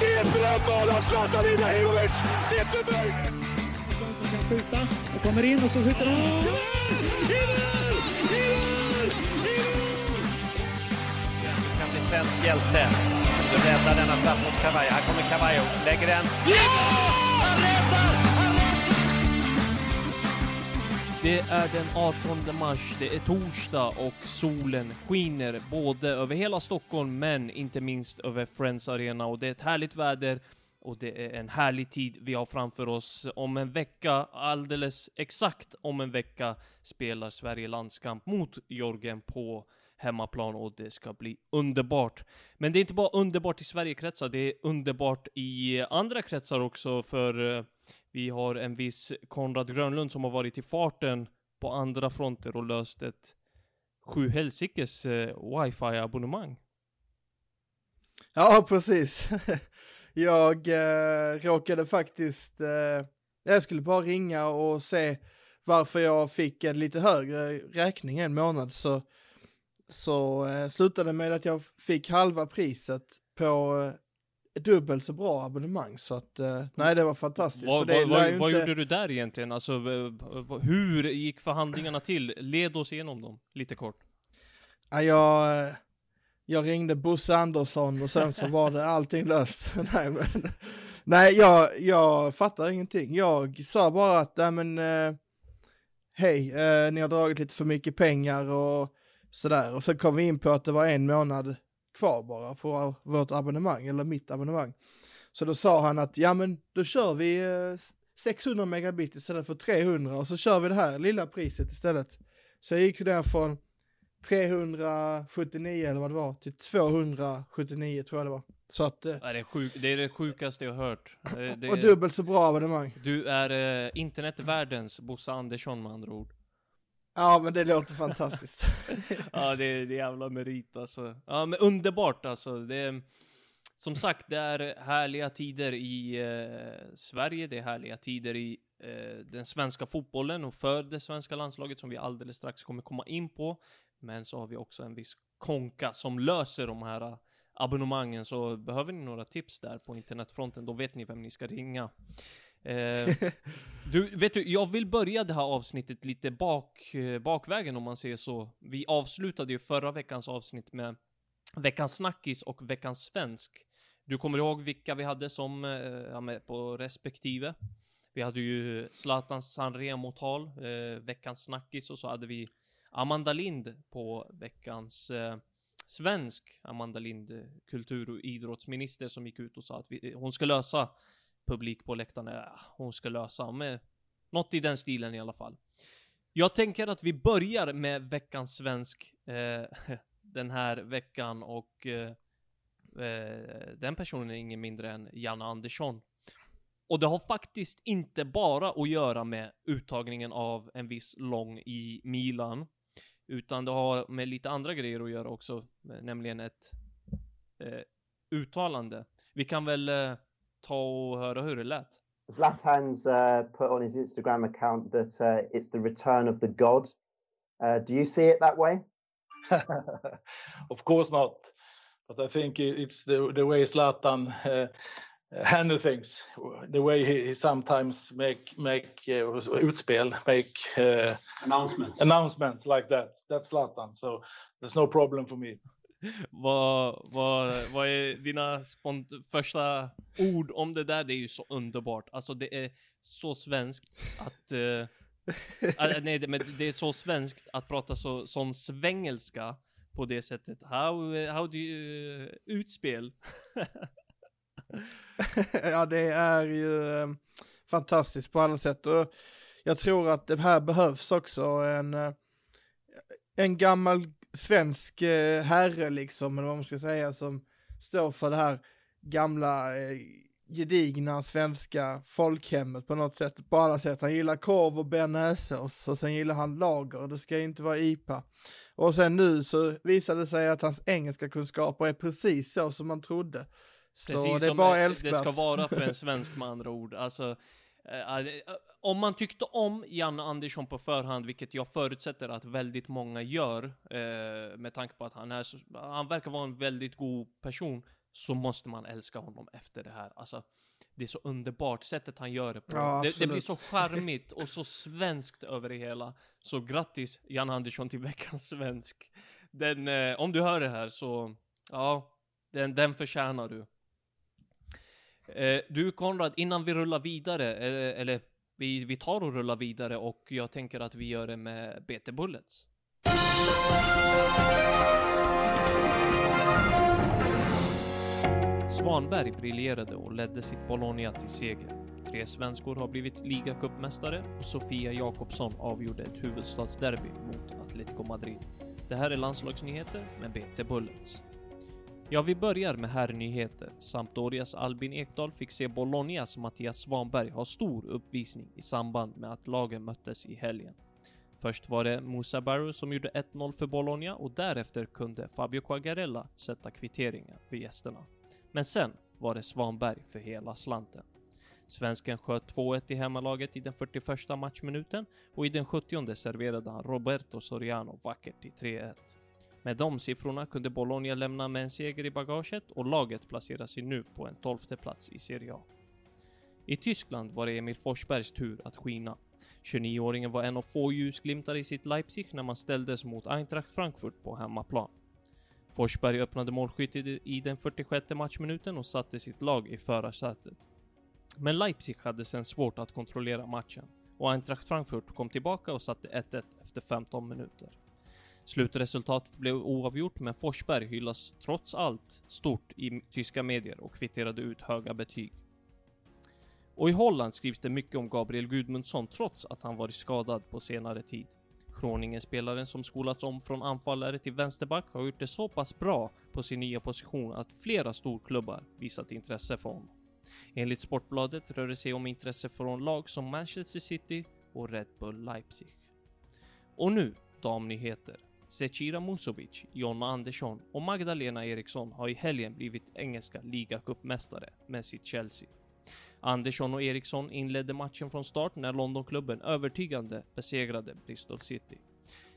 Det drömmål av Zlatan Ibrahimovic! Det är inte möjligt! som kan skjuta och kommer in och så skjuter han. I! I mål! I mål! I mål! Du kan bli svensk hjälte. Du räddar denna straff mot Cavallo. Här kommer Cavallo, lägger den. Ja! Det är den 18 mars, det är torsdag och solen skiner både över hela Stockholm men inte minst över Friends Arena och det är ett härligt väder och det är en härlig tid vi har framför oss. Om en vecka, alldeles exakt om en vecka, spelar Sverige landskamp mot Georgien på hemmaplan och det ska bli underbart. Men det är inte bara underbart i Sverigekretsar, det är underbart i andra kretsar också för eh, vi har en viss Konrad Grönlund som har varit i farten på andra fronter och löst ett sju helsikes eh, wifi-abonnemang. Ja, precis. Jag eh, råkade faktiskt... Eh, jag skulle bara ringa och se varför jag fick en lite högre räkning en månad. Så, så eh, slutade med att jag fick halva priset på eh, dubbelt så bra abonnemang. Så att, eh, nej det var fantastiskt. Vad, vad, vad, vad inte- gjorde du där egentligen? Alltså, hur gick förhandlingarna till? Led oss igenom dem, lite kort. Ja, jag, jag ringde Bosse Andersson och sen så var det allting löst. nej, men, nej jag, jag fattar ingenting. Jag sa bara att, nej men, eh, hej, eh, ni har dragit lite för mycket pengar och sådär. Och sen kom vi in på att det var en månad kvar bara på vårt abonnemang, eller mitt abonnemang. Så då sa han att, ja men då kör vi eh, 600 megabit istället för 300 och så kör vi det här lilla priset istället. Så jag gick ner från 379 eller vad det var till 279 tror jag det var. Så att, eh, Det är, sjuk, det är det sjukaste jag hört. Eh, Det, och dubbelt så bra abonnemang. Du är eh, internetvärldens Bosse Andersson med andra ord. Ja men det låter fantastiskt. ja, det är, det är jävla merit alltså. Ja, men underbart alltså. Det är, som sagt, det är härliga tider i eh, Sverige, det är härliga tider i eh, den svenska fotbollen och för det svenska landslaget som vi alldeles strax kommer komma in på. Men så har vi också en viss konka som löser de här eh, abonnemangen, så behöver ni några tips där på internetfronten, då vet ni vem ni ska ringa. Eh, du, vet du, jag vill börja det här avsnittet lite bak, eh, bakvägen om man säger så. Vi avslutade ju förra veckans avsnitt med veckans snackis och veckans svensk. Du kommer ihåg vilka vi hade som, eh, ja, med på respektive? Vi hade ju Zlatan Sanremo-tal, eh, veckans snackis, och så hade vi Amanda Lind på veckans eh, svensk. Amanda Lind, kultur och idrottsminister, som gick ut och sa att vi, eh, hon ska lösa publik på läktarna. Ja, hon ska lösa med något i den stilen i alla fall. Jag tänker att vi börjar med veckans svensk eh, den här veckan och eh, eh, den personen är ingen mindre än Janne Andersson. Och det har faktiskt inte bara att göra med uttagningen av en viss lång i Milan, utan det har med lite andra grejer att göra också, nämligen ett eh, uttalande. Vi kan väl eh, ta och höra hur det lät. Zlatan's uh, put on his Instagram account that uh, it's the return of the god. Uh, do you see it that way? of course not. But I think it's the, the way Zlatan uh, handle things, the way he, he sometimes make make uh, utspel, make uh, Announcements. announcements like that. That's Zlatan, so there's no problem for me. Vad, vad, vad är dina spont- första ord om det där? Det är ju så underbart. Alltså det är så svenskt att... eh, ah, nej, det, men det är så svenskt att prata så, sån svengelska på det sättet. How, how do you... eh, utspel. ja, det är ju eh, fantastiskt på alla sätt och jag tror att det här behövs också en, en gammal svensk eh, herre liksom, eller vad man ska säga, som står för det här gamla eh, gedigna svenska folkhemmet på något sätt, på alla sätt. Han gillar korv och bearnaisesås och sen gillar han lager, det ska inte vara IPA. Och sen nu så visade det sig att hans engelska kunskaper är precis så som man trodde. Så Precis det är bara älskvärt. det ska vara för en svensk med andra ord. Alltså, om man tyckte om Janne Andersson på förhand, vilket jag förutsätter att väldigt många gör, eh, med tanke på att han är han verkar vara en väldigt god person, så måste man älska honom efter det här. Alltså, det är så underbart sättet han gör det på. Ja, det, det blir så charmigt och så svenskt över det hela. Så grattis Jan Andersson till veckans svensk. Den, eh, om du hör det här så, ja, den, den förtjänar du. Eh, du Konrad, innan vi rullar vidare, eller, eller vi, vi tar och rullar vidare och jag tänker att vi gör det med BT Bullets. Svanberg briljerade och ledde sitt Bologna till seger. Tre svenskor har blivit ligacupmästare och Sofia Jakobsson avgjorde ett huvudstadsderby mot Atletico Madrid. Det här är landslagsnyheter med BT Bullets. Ja, vi börjar med herrnyheter. Sampdorias Albin Ekdal fick se Bolognas Mattias Svanberg ha stor uppvisning i samband med att lagen möttes i helgen. Först var det Musa Barrow som gjorde 1-0 för Bologna och därefter kunde Fabio Quagliarella sätta kvitteringen för gästerna. Men sen var det Svanberg för hela slanten. Svensken sköt 2-1 i hemmalaget i den 41 matchminuten och i den 70 serverade han Roberto Soriano vackert till 3-1. Med de siffrorna kunde Bologna lämna med en seger i bagaget och laget placerar sig nu på en tolfte plats i Serie A. I Tyskland var det Emil Forsbergs tur att skina. 29-åringen var en av få ljusglimtar i sitt Leipzig när man ställdes mot Eintracht Frankfurt på hemmaplan. Forsberg öppnade målskyttet i den 46 matchminuten och satte sitt lag i förarsätet. Men Leipzig hade sen svårt att kontrollera matchen och Eintracht Frankfurt kom tillbaka och satte 1-1 efter 15 minuter. Slutresultatet blev oavgjort men Forsberg hyllas trots allt stort i tyska medier och kvitterade ut höga betyg. Och i Holland skrivs det mycket om Gabriel Gudmundsson trots att han varit skadad på senare tid. Kroningen-spelaren som skolats om från anfallare till vänsterback har gjort det så pass bra på sin nya position att flera storklubbar visat intresse för honom. Enligt Sportbladet rör det sig om intresse från lag som Manchester City och Red Bull Leipzig. Och nu damnyheter. Zecira Musovic, Jonna Andersson och Magdalena Eriksson har i helgen blivit engelska ligacupmästare med sitt Chelsea. Andersson och Eriksson inledde matchen från start när Londonklubben övertygande besegrade Bristol City.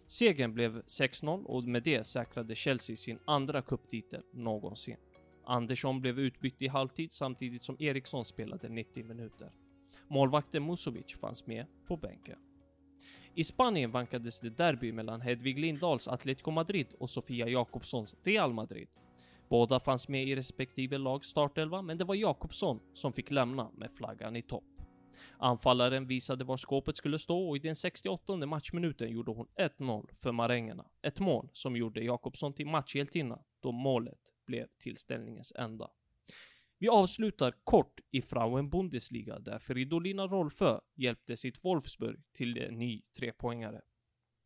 Segern blev 6-0 och med det säkrade Chelsea sin andra cuptitel någonsin. Andersson blev utbytt i halvtid samtidigt som Eriksson spelade 90 minuter. Målvakten Musovic fanns med på bänken. I Spanien vankades det derby mellan Hedvig Lindahls Atletico Madrid och Sofia Jakobssons Real Madrid. Båda fanns med i respektive lags startelva, men det var Jakobsson som fick lämna med flaggan i topp. Anfallaren visade var skåpet skulle stå och i den 68 matchminuten gjorde hon 1-0 för marängerna. Ett mål som gjorde Jakobsson till matchhjältinna då målet blev tillställningens enda. Vi avslutar kort i Frauen Bundesliga där Fridolina Rolfö hjälpte sitt Wolfsburg till en ny trepoängare.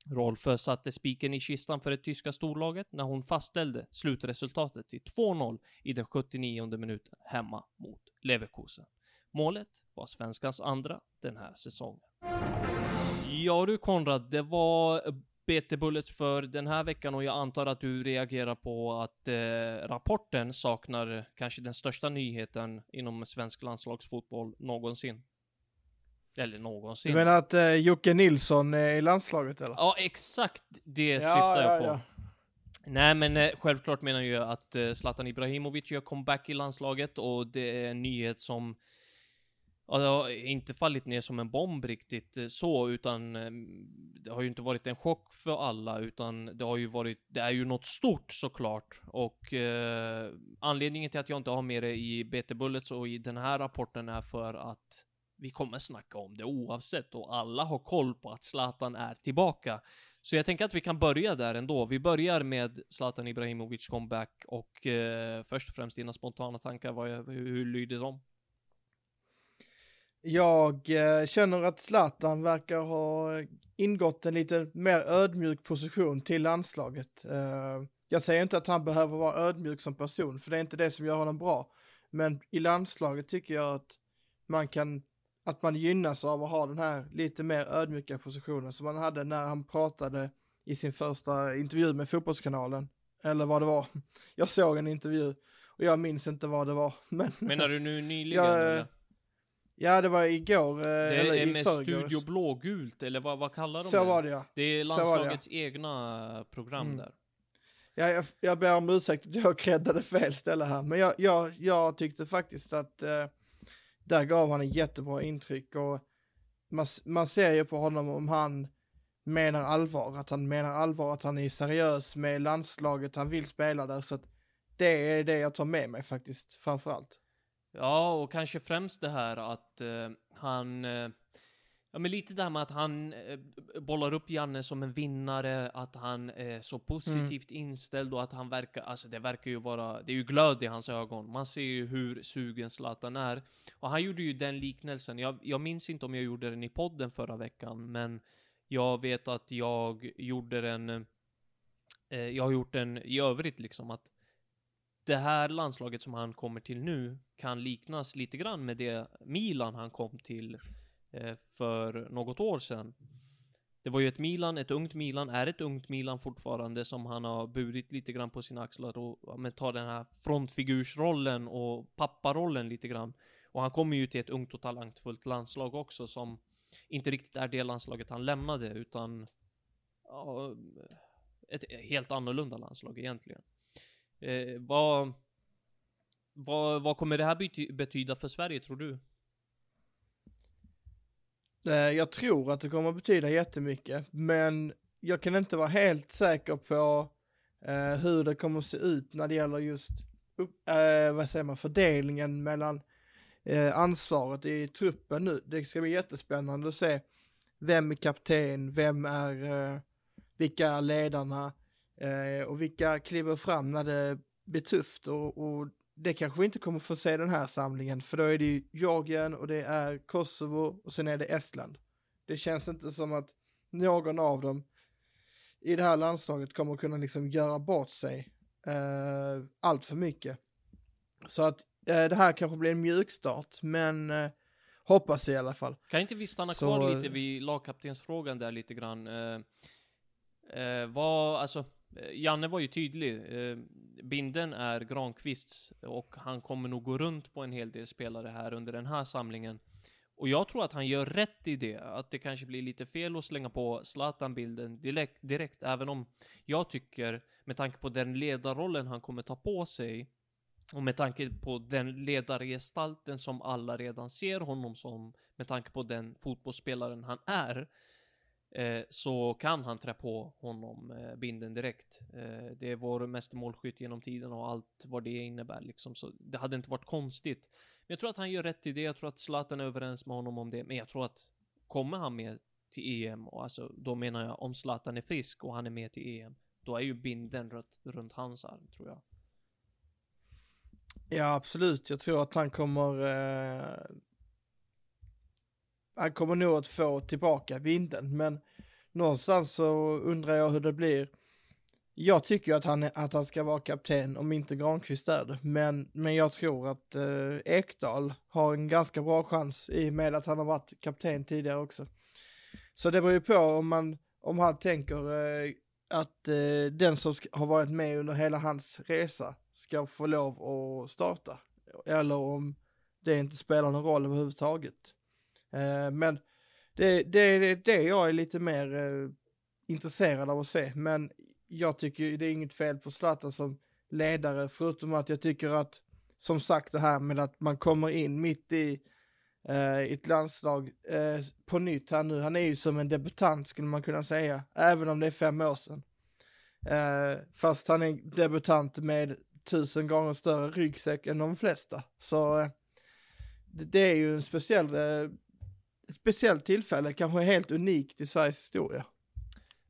Rolfö satte spiken i kistan för det tyska storlaget när hon fastställde slutresultatet till 2-0 i den 79 minuten hemma mot Leverkusen. Målet var svenskans andra den här säsongen. Ja du Konrad, det var BT Bullet för den här veckan och jag antar att du reagerar på att eh, rapporten saknar kanske den största nyheten inom svensk landslagsfotboll någonsin. Eller någonsin. Du menar att eh, Jocke Nilsson är i landslaget eller? Ja, exakt det Ja, syftar jag ja, på. ja. Nej, men eh, självklart menar jag att eh, Zlatan Ibrahimovic gör comeback i landslaget och det är en nyhet som Ja, det har inte fallit ner som en bomb riktigt eh, så, utan eh, det har ju inte varit en chock för alla, utan det har ju varit, det är ju något stort såklart. Och eh, anledningen till att jag inte har med det i BT Bullets och i den här rapporten är för att vi kommer snacka om det oavsett och alla har koll på att Zlatan är tillbaka. Så jag tänker att vi kan börja där ändå. Vi börjar med Zlatan Ibrahimovic comeback och eh, först och främst dina spontana tankar, vad, hur, hur lyder de? Jag eh, känner att Zlatan verkar ha ingått en lite mer ödmjuk position till landslaget. Eh, jag säger inte att han behöver vara ödmjuk som person, för det är inte det som gör honom bra. Men i landslaget tycker jag att man kan, att man gynnas av att ha den här lite mer ödmjuka positionen som han hade när han pratade i sin första intervju med Fotbollskanalen. Eller vad det var. Jag såg en intervju och jag minns inte vad det var. Men Menar du nu nyligen? Ja, eller? Ja, det var igår, eh, Det eller är i med förrgår. Studio Blågult, eller vad, vad kallar de Så det? var det ja. Det är var det, ja. landslagets egna program Mm. där. Jag, jag, jag ber om ursäkt att jag creddade fel ställe här, men jag, jag, jag tyckte faktiskt att eh, där gav han en jättebra intryck och man, man ser ju på honom om han menar allvar, att han menar allvar, att han är seriös med landslaget, han vill spela där, så att det är det jag tar med mig faktiskt, framförallt. Ja, och kanske främst det här att eh, han... Eh, ja, men lite det här med att han eh, bollar upp Janne som en vinnare, att han är så positivt inställd och att han verkar... Alltså det verkar ju vara... Det är ju glöd i hans ögon. Man ser ju hur sugen Zlatan är. Och han gjorde ju den liknelsen. Jag, jag minns inte om jag gjorde den i podden förra veckan, men jag vet att jag gjorde den... Eh, jag har gjort den i övrigt liksom, att det här landslaget som han kommer till nu kan liknas lite grann med det Milan han kom till eh, för något år sedan. Det var ju ett Milan, ett ungt Milan, är ett ungt Milan fortfarande som han har burit lite grann på sina axlar och men tar den här frontfigursrollen och papparollen lite grann. Och han kommer ju till ett ungt och talangfullt landslag också som inte riktigt är det landslaget han lämnade utan ja, ett helt annorlunda landslag egentligen. Eh, vad, vad, vad kommer det här betyda för Sverige tror du? Eh, jag tror att det kommer betyda jättemycket, men jag kan inte vara helt säker på eh, hur det kommer se ut när det gäller just eh, vad säger man, fördelningen mellan eh, ansvaret i truppen nu. Det ska bli jättespännande att se vem är kapten, vem är, eh, vilka är ledarna eh, och vilka kliver fram när det blir tufft och, och det kanske vi inte kommer få se den här samlingen, för då är det ju Georgien och det är Kosovo och sen är det Estland. Det känns inte som att någon av dem i det här landslaget kommer kunna liksom göra bort sig eh, allt för mycket. Så att eh, det här kanske blir en mjukstart, men eh, hoppas i alla fall. Kan inte vi stanna Så- kvar lite vid lagkaptensfrågan där lite grann? Eh, eh, vad, alltså, Eh, Janne var ju tydlig. Eh, binden är Granqvists och han kommer nog gå runt på en hel del spelare här under den här samlingen. Och jag tror att han gör rätt i det, att det kanske blir lite fel att slänga på Zlatan-bilden direkt, direkt, även om jag tycker, med tanke på den ledarrollen han kommer ta på sig, och med tanke på den ledargestalten som alla redan ser honom som, med tanke på den fotbollsspelaren han är, eh, så kan han trä på honom eh, binden direkt. Eh, det är vår mest målskytt genom tiden och allt vad det innebär liksom, så det hade inte varit konstigt. Men jag tror att han gör rätt i det, jag tror att Zlatan är överens med honom om det, men jag tror att kommer han med till EM, och alltså då menar jag om Zlatan är frisk och han är med till EM, då är ju binden runt, runt hans arm, tror jag. Ja, absolut. Jag tror att han kommer... Eh, han kommer nog att få tillbaka vinden, men någonstans så undrar jag hur det blir. Jag tycker ju att han, att han ska vara kapten om inte Granqvist är det, men, men jag tror att eh, Ekdal har en ganska bra chans i och med att han har varit kapten tidigare också. Så det beror ju på om man, om han tänker eh, att eh, den som har varit med under hela hans resa ska få lov att starta. Eller om det inte spelar någon roll överhuvudtaget. Eh, men det, det är det jag är lite mer eh, intresserad av att se. Men jag tycker det är inget fel på Zlatan som ledare, förutom att jag tycker att, som sagt det här med att man kommer in mitt i eh, ett landslag eh, på nytt här nu. Han är ju som en debutant skulle man kunna säga, även om det är fem år sedan. Eh, fast han är debutant med tusen gånger större ryggsäck än de flesta. Så eh, det, det är ju en speciell, eh, ett speciellt tillfälle, kanske helt unikt i Sveriges historia.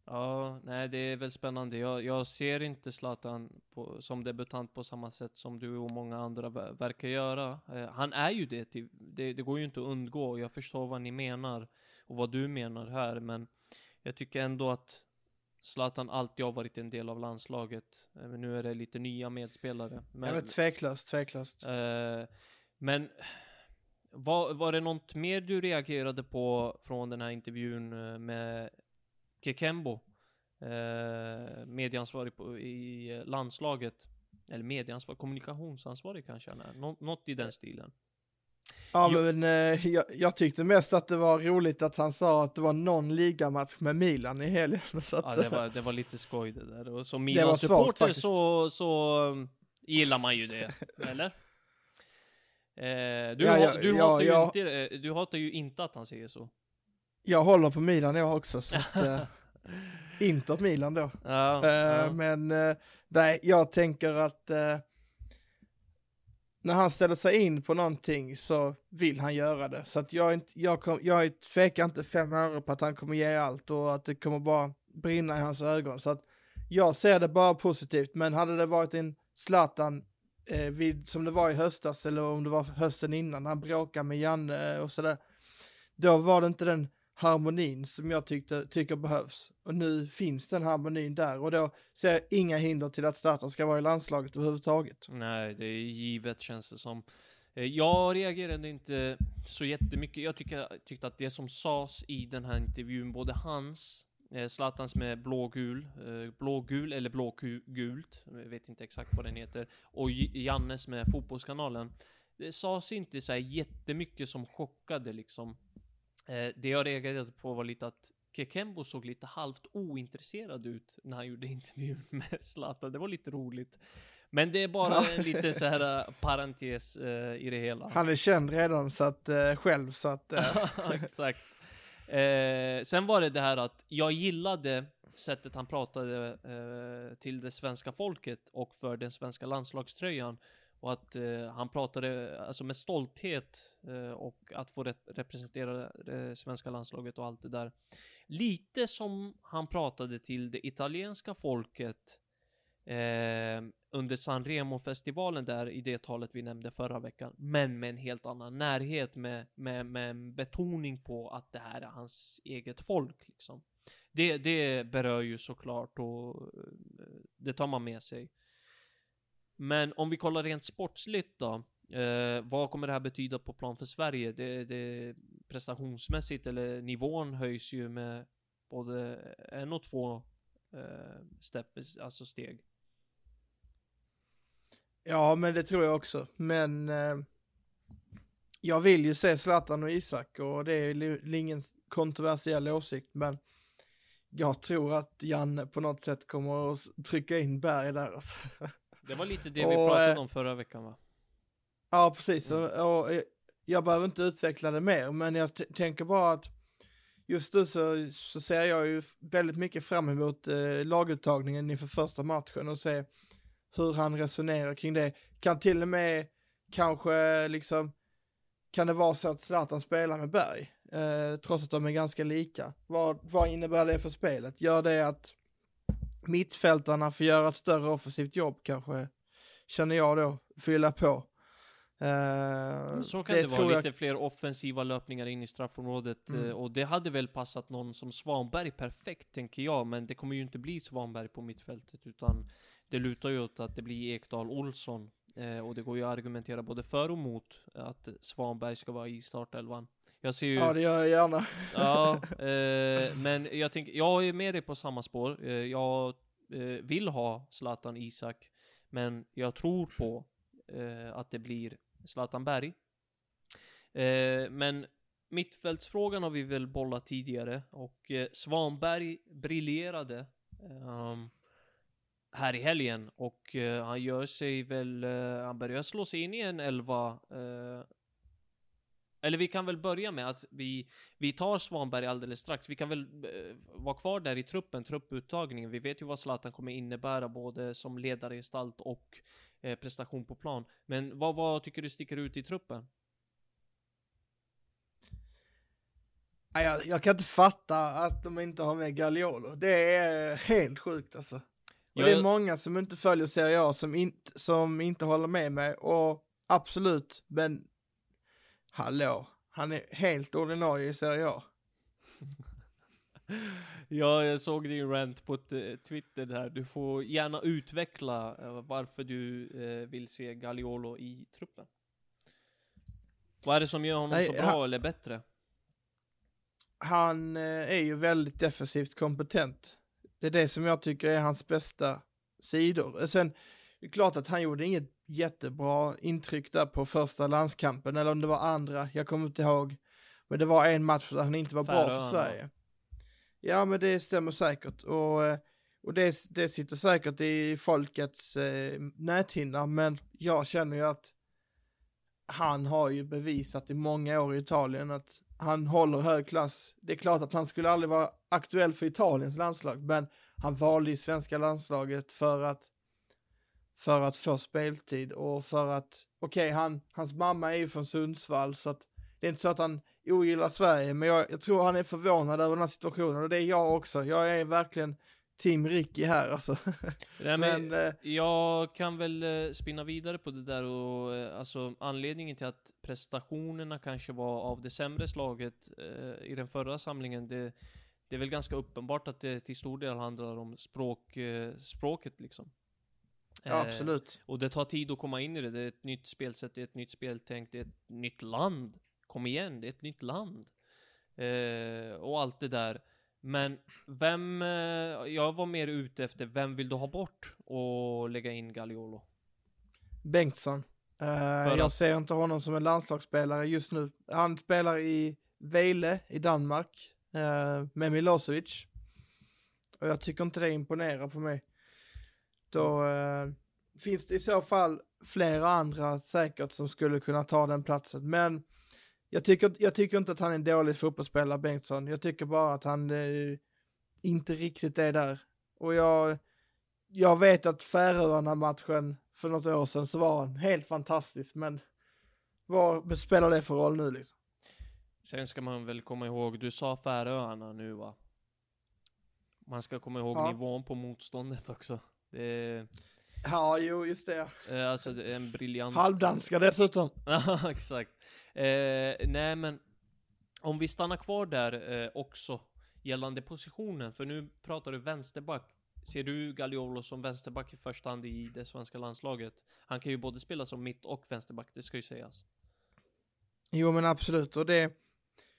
Ja, nej det är väl spännande. Jag, jag ser inte Zlatan på, som debutant på samma sätt som du och många andra ver- verkar göra. Eh, han är ju det, till, det, det går ju inte att undgå. Jag förstår vad ni menar och vad du menar här, men jag tycker ändå att Zlatan alltid har varit en del av landslaget. Eh, Men nu är det lite nya medspelare. Men, ja, men tveklöst, tveklöst. Eh, men var, var det något mer du reagerade på från den här intervjun eh, med Kekembo? Eh, medieansvarig på, i landslaget. Eller medieansvarig, kommunikationsansvarig kanske han är. Nå, något i den stilen. Ja, Jo- men eh, jag, jag tyckte mest att det var roligt att han sa att det var någon ligamatch med Milan i helgen. Så att, Ja, det var, det var lite skoj det där. Och som Milan-supporter så, så um, gillar man ju det, eller? Eh, du, Ja, ja, du, ja, hatar ju ja. inte, eh, du hatar ju inte att han säger så. Jag håller på Milan jag också, så att, eh, Inter Milan då. Ja, Eh. Men eh, nej, jag tänker att eh, när han ställer sig in på någonting så vill han göra det. Så att jag, inte, jag, kom, jag tvekar inte fem öre på att han kommer ge allt och att det kommer bara brinna i hans ögon. Så att jag ser det bara positivt, men hade det varit en Zlatan eh, vid, som det var i höstas eller om det var hösten innan, han bråkade med Janne och sådär, då var det inte den harmonin som jag tyckte, tycker behövs. Och nu finns den harmonin där och då ser jag inga hinder till att Zlatan ska vara i landslaget överhuvudtaget. Nej, det är givet känns det som. Eh, jag reagerade inte så jättemycket. Jag tyckte, tyckte att det som sades i den här intervjun, både hans, Zlatans med blågul, eh, blågul eller blågult, jag vet inte exakt vad den heter, och Jannes med Fotbollskanalen. Det sades inte så här jättemycket som chockade liksom. Eh, Det jag reagerade på var lite att Kekembo såg lite halvt ointresserad ut när han gjorde intervjun med Zlatan. Det var lite roligt. Men det är bara en liten så här eh, parentes eh, i det hela. Han är känd redan så att, eh, själv så att eh, Exakt. Eh, sen var det det här att jag gillade sättet han pratade eh, till det svenska folket och för den svenska landslagströjan. Och att eh, han pratade alltså med stolthet eh, och att få re- representera det svenska landslaget och allt det där. Lite som han pratade till det italienska folket eh, under Sanremo-festivalen där i det talet vi nämnde förra veckan. Men med en helt annan närhet med, med, med en betoning på att det här är hans eget folk liksom. Det, det berör ju såklart och eh, det tar man med sig. Men om vi kollar rent sportsligt då. Eh, vad kommer det här betyda på plan för Sverige? Det, det prestationsmässigt eller nivån höjs ju med både en och två eh, step, alltså steg. Ja, men det tror jag också. Men eh, jag vill ju se Zlatan och Isak och det är li- ingen kontroversiell åsikt, men jag tror att Janne på något sätt kommer att trycka in Berg där. Alltså. Det var lite det vi Och, pratade eh, om förra veckan va? Ja, precis. Och, och eh, jag behöver inte utveckla det mer, men jag tänker bara att just nu så, så ser jag ju väldigt mycket fram emot eh, laguttagningen inför första matchen och se hur han resonerar kring det. Kan till och med kanske liksom, kan det vara så att Zlatan spelar med Berg, eh, trots att de är ganska lika. Vad, vad innebär det för spelet? Gör det att mittfältarna får göra ett större offensivt jobb kanske, känner jag då, fylla på. Eh, Så kan det, vara, tror jag- lite fler offensiva löpningar in i straffområdet Mm. eh, och det hade väl passat någon som Svanberg perfekt tänker jag, men det kommer ju inte bli Svanberg på mittfältet utan det lutar ju åt att det blir Ekdal Olsson eh, och det går ju att argumentera både för och mot att Svanberg ska vara i startelvan. Jag ser ju Ja, det gör jag gärna. Ja, eh, men jag tänker, jag är med dig på samma spår. Eh, jag eh, vill ha Zlatan Isak, men jag tror på eh, att det blir Zlatan Berg. Eh, men mittfältsfrågan har vi väl bollat tidigare och Svanberg briljerade ehm, här i helgen och eh, han gör sig väl, eh, han börjar slå sig in i en elva eh, eller vi kan väl börja med att vi, vi tar Svanberg alldeles strax. Vi kan väl eh, vara kvar där i truppen, trupputtagningen. Vi vet ju vad Zlatan kommer innebära både som ledargestalt och eh, prestation på plan. Men vad, vad tycker du sticker ut i truppen? Jag, jag kan inte fatta att de inte har med Gagliolo. Det är eh, helt sjukt alltså. Och Jag- det är många som inte följer Serie A som, inte som inte håller med mig och absolut, men hallå, han är helt ordinarie i Serie A. Ja, jag såg din rant på Twitter där. Du får gärna utveckla eh, varför du eh, vill se Gagliolo i truppen. Vad är det som gör honom Nej, så bra han- eller bättre? Han eh, är ju väldigt defensivt kompetent. Det är det som jag tycker är hans bästa sidor. Sen, det är klart att han gjorde inget jättebra intryck där på första landskampen, eller om det var andra, jag kommer inte ihåg. Men det var en match där han inte var bra för. Sverige. Ja, men det stämmer säkert. Och, eh, och det, det sitter säkert i folkets eh, näthinna, men jag känner ju att han har ju bevisat i många år i Italien att han håller hög klass. Det är klart att han skulle aldrig vara aktuell för Italiens landslag, men han valde ju svenska landslaget för att för att få speltid och för att, okej, han, hans mamma är ju från Sundsvall så att det är inte så att han ogillar Sverige, men jag, jag tror han är förvånad över den här situationen och det är jag också. Jag är verkligen Team Ricky här alltså. Nej, men, men eh, Jag kan väl eh, spinna vidare på det där och eh, alltså anledningen till att prestationerna kanske var av det sämre slaget eh, i den förra samlingen, det, det är väl ganska uppenbart att det till stor del handlar om språk, eh, språket liksom. ja, Eh, absolut. Och det tar tid att komma in i det. Det är ett nytt spelsätt, det är ett nytt speltänk, det är ett nytt land. Kom igen, det är ett nytt land. Eh, och allt det där. Men vem, eh, jag var mer ute efter, vem vill du ha bort och lägga in Gagliolo? Bengtsson. Eh, jag att- ser inte honom som en landslagsspelare just nu. Han spelar i Vejle i Danmark eh, med Milosevic. Och jag tycker inte det imponerar på mig. Då eh, finns det i så fall flera andra säkert som skulle kunna ta den platsen. Men jag tycker, jag tycker inte att han är en dålig fotbollsspelare, Bengtsson. Jag tycker bara att han eh, inte riktigt är där. Och jag, jag vet att Färöarna-matchen för något år sedan så var han helt fantastisk, men vad spelar det för roll nu liksom? Sen ska man väl komma ihåg, du sa Färöarna nu va? Man ska komma ihåg Ja. nivån på motståndet också. Det Ja, jo, just det. eh, alltså det är en briljant... Halvdanska dessutom. Ja, exakt. Eh, nej, men om vi stannar kvar där eh, också gällande positionen, för nu pratar du vänsterback. Ser du Gagliolo som vänsterback i första hand i det svenska landslaget? Han kan ju både spela som mitt och vänsterback, det ska ju sägas. Jo, men absolut, och det,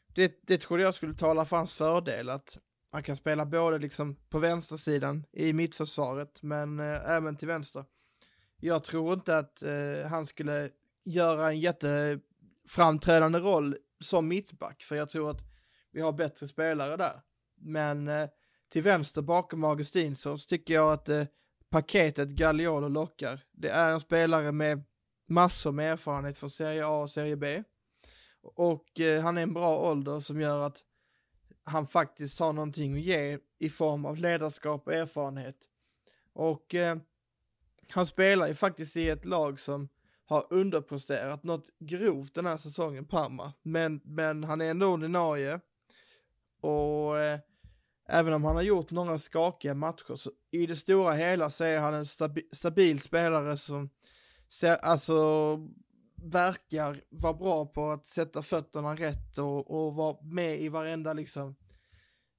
det, det trodde jag skulle tala för hans fördel, att han kan spela både liksom på vänstersidan i mittförsvaret, men eh, även till vänster. Jag tror inte att eh, han skulle göra en jätte framträdande roll som mittback, för jag tror att vi har bättre spelare där. Men eh, till vänster bakom Augustinsson så tycker jag att eh, paketet Gagliolo lockar. Det är en spelare med massor med erfarenhet från Serie A och Serie B. Och eh, han är en bra ålder som gör att han faktiskt har någonting att ge i form av ledarskap och erfarenhet. Och eh, han spelar ju faktiskt i ett lag som har underpresterat något grovt den här säsongen, Parma. Men, men han är ändå ordinarie. Och eh, även om han har gjort några skakiga matcher så i det stora hela så är han en stabi stabil spelare som ser, alltså verkar vara bra på att sätta fötterna rätt och, och vara med i varenda liksom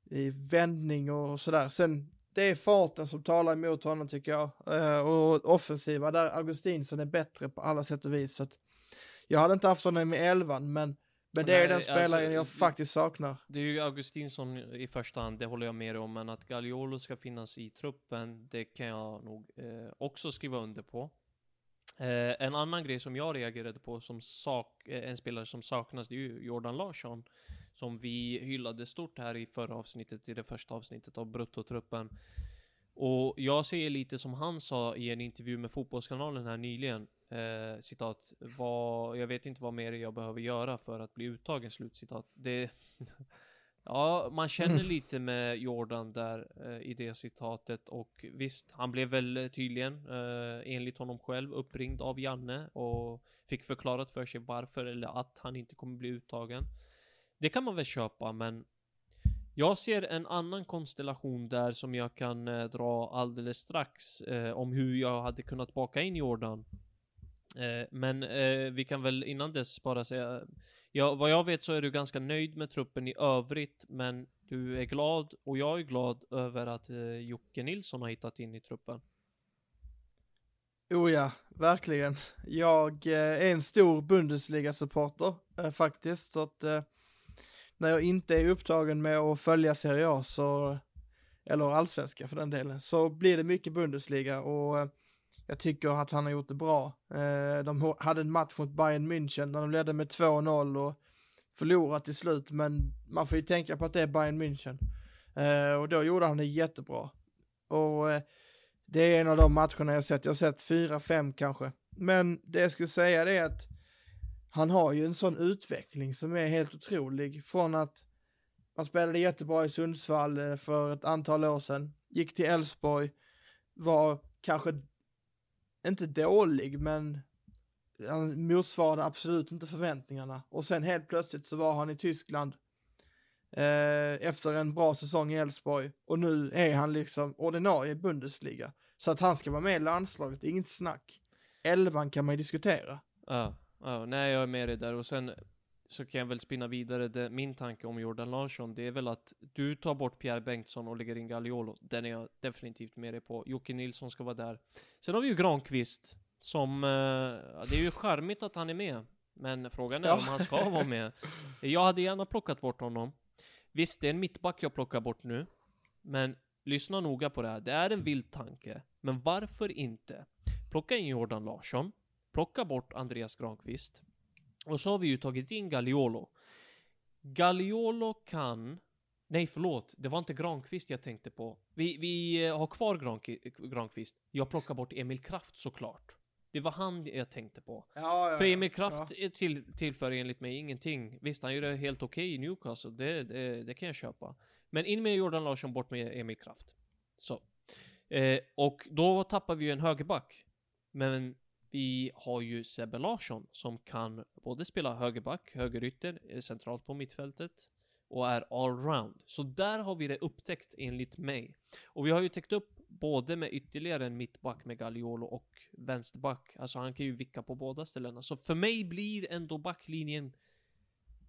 i vändning och sådär. Sen det är farten som talar emot honom tycker jag. Eh, och offensiva där Augustinsson är bättre på alla sätt och vis. Så jag hade inte haft honom med elvan men, men det är Nej, den alltså, spelaren jag det- faktiskt saknar. Det är ju Augustinsson i första hand, det håller jag med om, men att Gagliolo ska finnas i truppen, det kan jag nog eh, också skriva under på. Eh, en annan grej som jag reagerade på som sak, eh, en spelare som saknas, det är ju Jordan Larsson. Som vi hyllade stort här i förra avsnittet, i det första avsnittet av Bruttotruppen. Och jag ser lite som han sa i en intervju med Fotbollskanalen här nyligen, eh, citat, vad, jag vet inte vad mer jag behöver göra för att bli uttagen, slutcitat. Det, ja, man känner lite med Jordan där eh, i det citatet och visst, han blev väl tydligen, eh, enligt honom själv, uppringd av Janne och fick förklarat för sig varför eller att han inte kommer bli uttagen. Det kan man väl köpa, men jag ser en annan konstellation där som jag kan eh, dra alldeles strax eh, om hur jag hade kunnat baka in Jordan. Eh, men eh, vi kan väl innan dess bara säga, ja, vad jag vet så är du ganska nöjd med truppen i övrigt, men du är glad och jag är glad över att eh, Jocke Nilsson har hittat in i truppen. Oh ja, verkligen. Jag eh, är en stor Bundesliga-supporter eh, faktiskt. Så att eh, när jag inte är upptagen med att följa Serie A så, eller allsvenska för den delen, så blir det mycket Bundesliga och eh, Jag tycker att han har gjort det bra. Eh, de hade en match mot Bayern München där de ledde med 2-0 och förlorade till slut, men man får ju tänka på att det är Bayern München. Eh, och då gjorde han det jättebra. Och det är en av de matcherna jag sett. Jag har sett fyra, fem kanske. Men det jag skulle säga det är att han har ju en sån utveckling som är helt otrolig. Från att han spelade jättebra i Sundsvall eh, för ett antal år sedan, gick till Elfsborg, var kanske inte dålig, men han motsvarade absolut inte förväntningarna. Och sen helt plötsligt så var han i Tyskland eh, efter en bra säsong i Elfsborg och nu är han liksom ordinarie i Bundesliga. Så att han ska vara med i landslaget, det är inget snack. Elvan kan man ju diskutera. Uh ja, nej jag är med dig där och sen så kan jag väl spinna vidare det, min tanke om Jordan Larsson, det är väl att du tar bort Pierre Bengtsson och lägger in Gagliolo. Den är jag definitivt med dig på. Jocke Nilsson ska vara där. Sen har vi ju Granqvist som, eh, det är ju charmigt att han är med. Men frågan är Ja. om han ska vara med. Jag hade gärna plockat bort honom. Visst, det är en mittback jag plockar bort nu. Men lyssna noga på det här. Det är en vild tanke. Men varför inte plocka in Jordan Larsson, plocka bort Andreas Granqvist. Och så har vi ju tagit in Gagliolo. Gagliolo kan... Nej, förlåt. Det var inte Granqvist jag tänkte på. Vi, vi eh, har kvar Granqvist. Jag plockar bort Emil Kraft såklart. Det var han jag tänkte på. Ja, För Emil Kraft är till, tillför enligt mig ingenting. Visst, han gör det helt okej i Newcastle. Det, det, det kan jag köpa. Men in med Jordan Larsson, bort med Emil Kraft. Så. Eh, och då tappar vi ju en högerback. Men vi har ju Sebbe Larsson som kan både spela högerback, högerytter, eh, centralt på mittfältet och är allround. Så där har vi det upptäckt enligt mig. Och vi har ju täckt upp både med ytterligare en mittback med Gagliolo och vänsterback. Alltså han kan ju vicka på båda ställena. Så för mig blir ändå backlinjen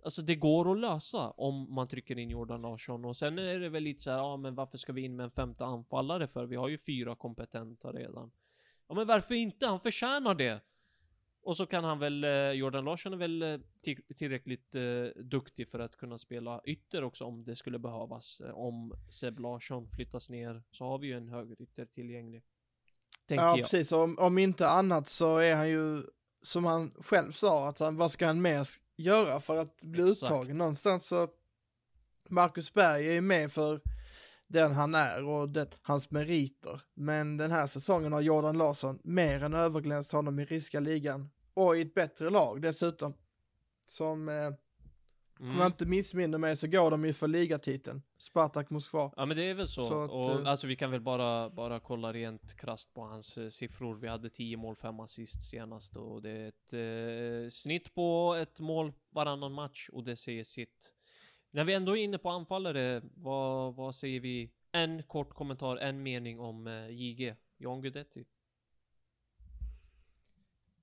Alltså det går att lösa om man trycker in Jordan Larsson och sen är det väl lite så här, ja men varför ska vi in med en femte anfallare för? Vi har ju fyra kompetenta redan. Ja men varför inte? Han förtjänar det! Och så kan han väl, eh, Jordan Larsson är väl eh, till- tillräckligt eh, duktig för att kunna spela ytter också om det skulle behövas. Eh, Om Seb Larsson flyttas ner så har vi ju en högerytter tillgänglig. Tänker Ja, jag. precis. Om, om inte annat så är han ju, som han själv sa, att han, vad ska han mer göra för att bli Exakt. uttagen? Någonstans så, Marcus Berg är ju med för den han är och den, hans meriter. Men den här säsongen har Jordan Larsson mer än överglänst honom i ryska ligan. Och i ett bättre lag dessutom. Som, eh, om Mm. jag inte missminner mig så går de ju för ligatiteln. Spartak Moskva. Ja men det är väl så. Så att, och, eh, alltså vi kan väl bara, bara kolla rent krasst på hans eh, siffror. Vi hade 10 mål, 5 assist senast och det är ett eh, snitt på ett mål varannan match och det säger sitt. När vi ändå är inne på anfallare, vad, vad säger vi? En kort kommentar, en mening om eh, JG, John Guidetti.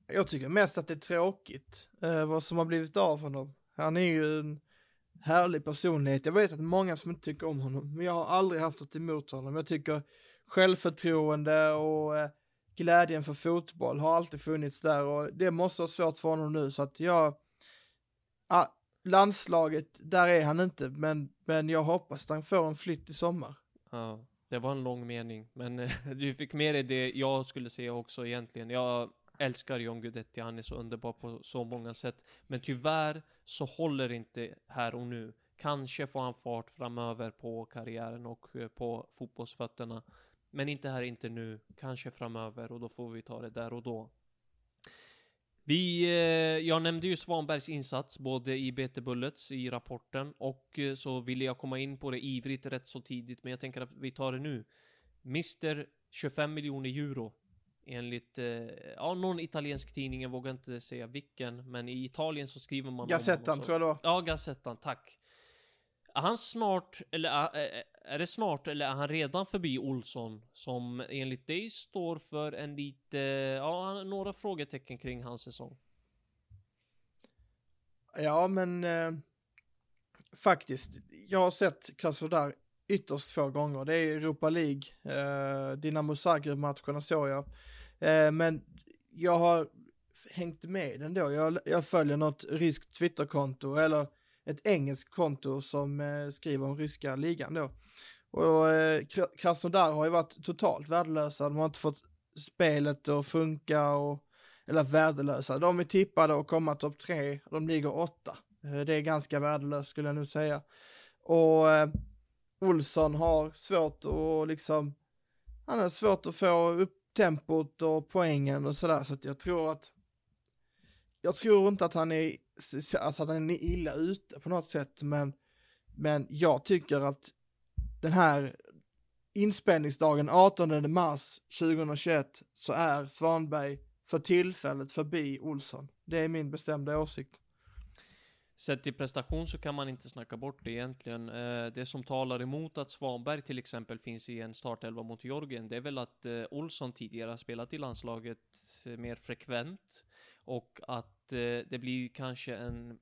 Jag tycker mest att det är tråkigt eh, vad som har blivit av honom. Han är ju en härlig personlighet. Jag vet att många som inte tycker om honom, men jag har aldrig haft något emot honom. Jag tycker självförtroende och eh, glädjen för fotboll har alltid funnits där och det måste vara svårt för honom nu så att jag, ah, landslaget, där är han inte, men, men jag hoppas att han får en flytt i sommar. Ja, det var en lång mening, men eh, du fick med dig det jag skulle säga också egentligen. Jag älskar John Guidetti, han är så underbar på så många sätt. Men tyvärr så håller inte här och nu. Kanske får han fart framöver på karriären och eh, på fotbollsfötterna. Men inte här, inte nu. Kanske framöver och då får vi ta det där och då. Vi, eh, jag nämnde ju Svanbergs insats både i BT Bullets i rapporten och eh, så ville jag komma in på det ivrigt rätt så tidigt men jag tänker att vi tar det nu. Mr 25 miljoner euro enligt, eh, ja någon italiensk tidning, jag vågar inte säga vilken, men i Italien så skriver man Gazettan tror jag det var. Ja, Gazettan, tack. Är han snart, eller är, är- det snart, eller är han redan förbi Olsson? Som enligt dig står för en lite, ja, några frågetecken kring hans säsong. Ja, men eh, faktiskt. Jag har sett Krasnodar ytterst få gånger. Det är Europa League, eh, Dinamo Zagreb-matcherna såg jag. Eh, men jag har hängt med ändå. Jag, jag följer något ryskt Twitterkonto eller ett engelskt konto som eh, skriver om ryska ligan då. Och eh, Krasnodar har ju varit totalt värdelösa. De har inte fått spelet att funka och, eller värdelösa. De är tippade att komma topp tre, de ligger åtta. Eh, det är ganska värdelöst skulle jag nu säga. Och eh, Olsson har svårt att liksom, han har svårt att få upp tempot och poängen och sådär, så att jag tror att jag tror inte att han är, alltså att han är illa ute på något sätt, men, men jag tycker att den här inspelningsdagen 18 mars 2021 så är Svanberg för tillfället förbi Olsson. Det är min bestämda åsikt. Sett till prestation så kan man inte snacka bort det egentligen. Eh, det som talar emot att Svanberg till exempel finns i en startelva mot Jorgen, det är väl att eh, Olsson tidigare har spelat i landslaget eh, mer frekvent och att eh, det blir kanske en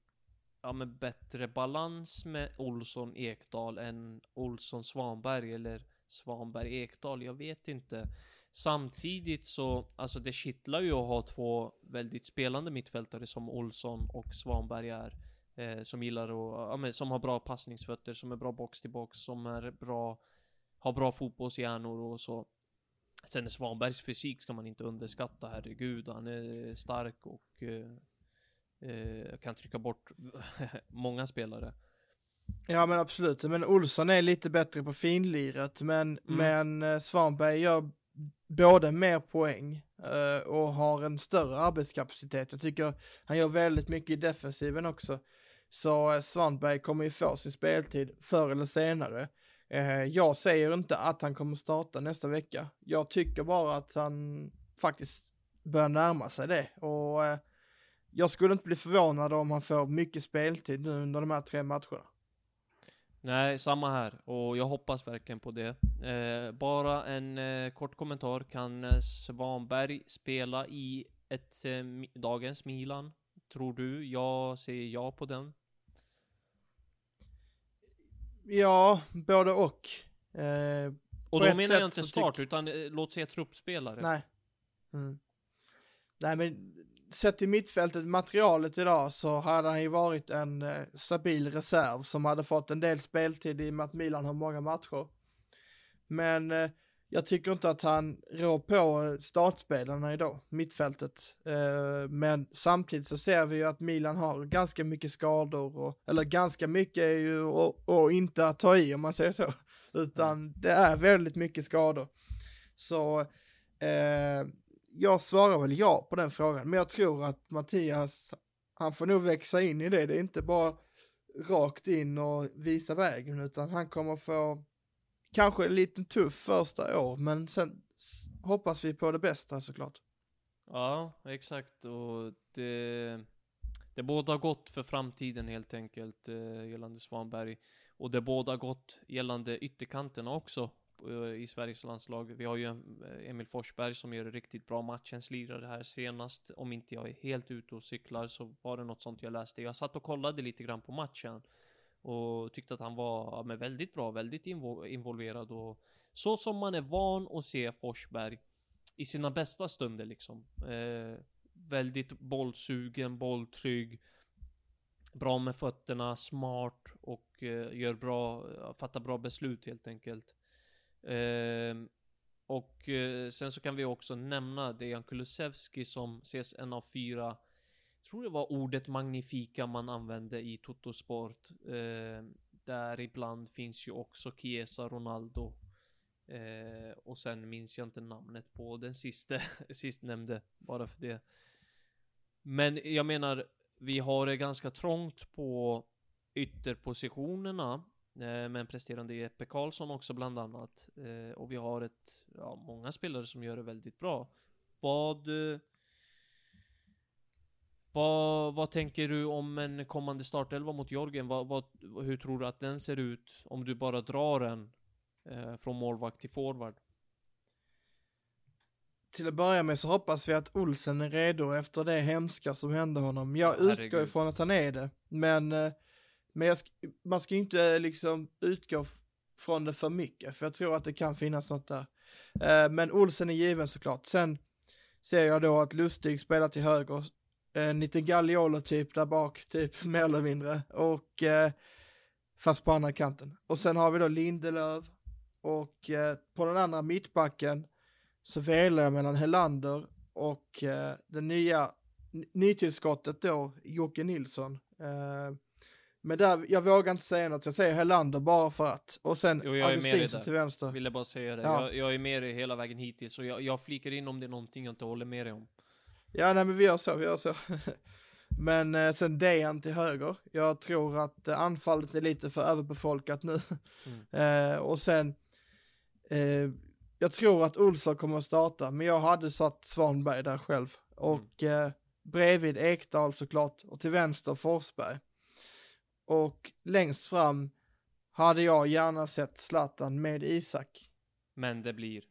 ja, men bättre balans med Olsson Ekdal än Olsson Svanberg eller Svanberg Ekdal. Jag vet inte. Samtidigt så, alltså det kittlar ju att ha två väldigt spelande mittfältare som Olsson och Svanberg är. Eh, som gillar att, ja, men, som har bra passningsfötter, som är bra box till box, som är bra, har bra fotbollshjärnor och så. Sen Svanbergs fysik ska man inte underskatta, herregud. Han är stark och eh, eh, kan trycka bort många spelare. Ja men absolut, men Olsson är lite bättre på finliret, men, mm. men eh, Svanberg gör både mer poäng uh, och har en större arbetskapacitet. Jag tycker han gör väldigt mycket i defensiven också. Så uh, Svanberg kommer ju få sin speltid förr eller senare. Eh, jag säger inte att han kommer starta nästa vecka. Jag tycker bara att han faktiskt börjar närma sig det och eh, jag skulle inte bli förvånad om han får mycket speltid nu under de här tre matcherna. Nej, samma här. Och jag hoppas verkligen på det. Eh, bara en eh, kort kommentar. Kan eh, Svanberg spela i ett eh, dagens Milan? Tror du? Jag säger ja på den. Ja, både och. Eh, och då menar jag inte start, utan eh, låt säga truppspelare. Nej. Mm. Nej, men sett till mittfältet, materialet idag, så hade han ju varit en eh, stabil reserv som hade fått en del speltid i och med att Milan har många matcher. Men eh, jag tycker inte att han rår på startspelarna idag, mittfältet. Eh, men samtidigt så ser vi ju att Milan har ganska mycket skador, och, eller ganska mycket är ju och, inte att ta i om man säger så, utan det är väldigt mycket skador. Så eh, jag svarar väl ja på den frågan, men jag tror att Mattias, han får nog växa in i det. Det är inte bara rakt in och visa vägen, utan han kommer få kanske en liten tuff första år, men sen hoppas vi på det bästa såklart. Ja, exakt. Och det, det båda gott för framtiden helt enkelt eh, gällande Svanberg. Och det båda gott gällande ytterkanterna också. Eh, I Sveriges landslag. Vi har ju eh, Emil Forsberg som gör riktigt bra matchens lirare här senast. Om inte jag är helt ute och cyklar så var det något sånt jag läste. Jag satt och kollade lite grann på matchen och tyckte att han var men, väldigt bra, väldigt involverad och så som man är van att se Forsberg i sina bästa stunder liksom. Eh, väldigt bollsugen, bolltrygg, bra med fötterna, smart och eh, gör bra, fattar bra beslut helt enkelt. Eh, och eh, sen så kan vi också nämna Dejan Kulusevski som ses en av fyra tror det var ordet magnifika man använde i Totosport. Eh, där ibland finns ju också Chiesa, Ronaldo. Eh, och sen minns jag inte namnet på den sista, sistnämnde, bara för det. Men jag menar, vi har det ganska trångt på ytterpositionerna. Eh, med en presterande Jeppe Karlsson också bland annat. Eh, och vi har ett, ja, många spelare som gör det väldigt bra. Vad... Eh, vad, vad tänker du om en kommande startelva mot Jorgen? Vad, vad, hur tror du att den ser ut om du bara drar den eh, från målvakt till forward? Till att börja med så hoppas vi att Olsen är redo efter det hemska som hände honom. Jag Herregud. utgår ifrån att han är det, men eh, men jag, man ska inte liksom utgå från det för mycket, för jag tror att det kan finnas något där. Eh, men Olsen är given såklart. Sen ser jag då att Lustig spelar till höger, en liten Gagliolo typ där bak, typ mer eller mindre. Och eh, fast på andra kanten. Och sen har vi då Lindelöf och eh, på den andra mittbacken så velar jag mellan Helander och eh, den nya nytillskottet då, Jocke Nilsson. Eh, men där, jag vågar inte säga något, jag säger Helander bara för att. Och sen Jo, jag Augustinsson till vänster. Ville bara säga det. Ja. Jag, jag är med dig hela vägen hittills, så jag, jag flikar in om det är någonting jag inte håller med dig om. Ja, nej men vi gör så, vi gör så. men eh, sen Dejan till höger. Jag tror att eh, anfallet är lite för överbefolkat nu. eh, och sen, eh, jag tror att Olsson kommer att starta, men jag hade satt Svanberg där själv. Och eh, bredvid Ekdal såklart, och till vänster Forsberg. Och längst fram hade jag gärna sett Zlatan med Isak. Men det blir...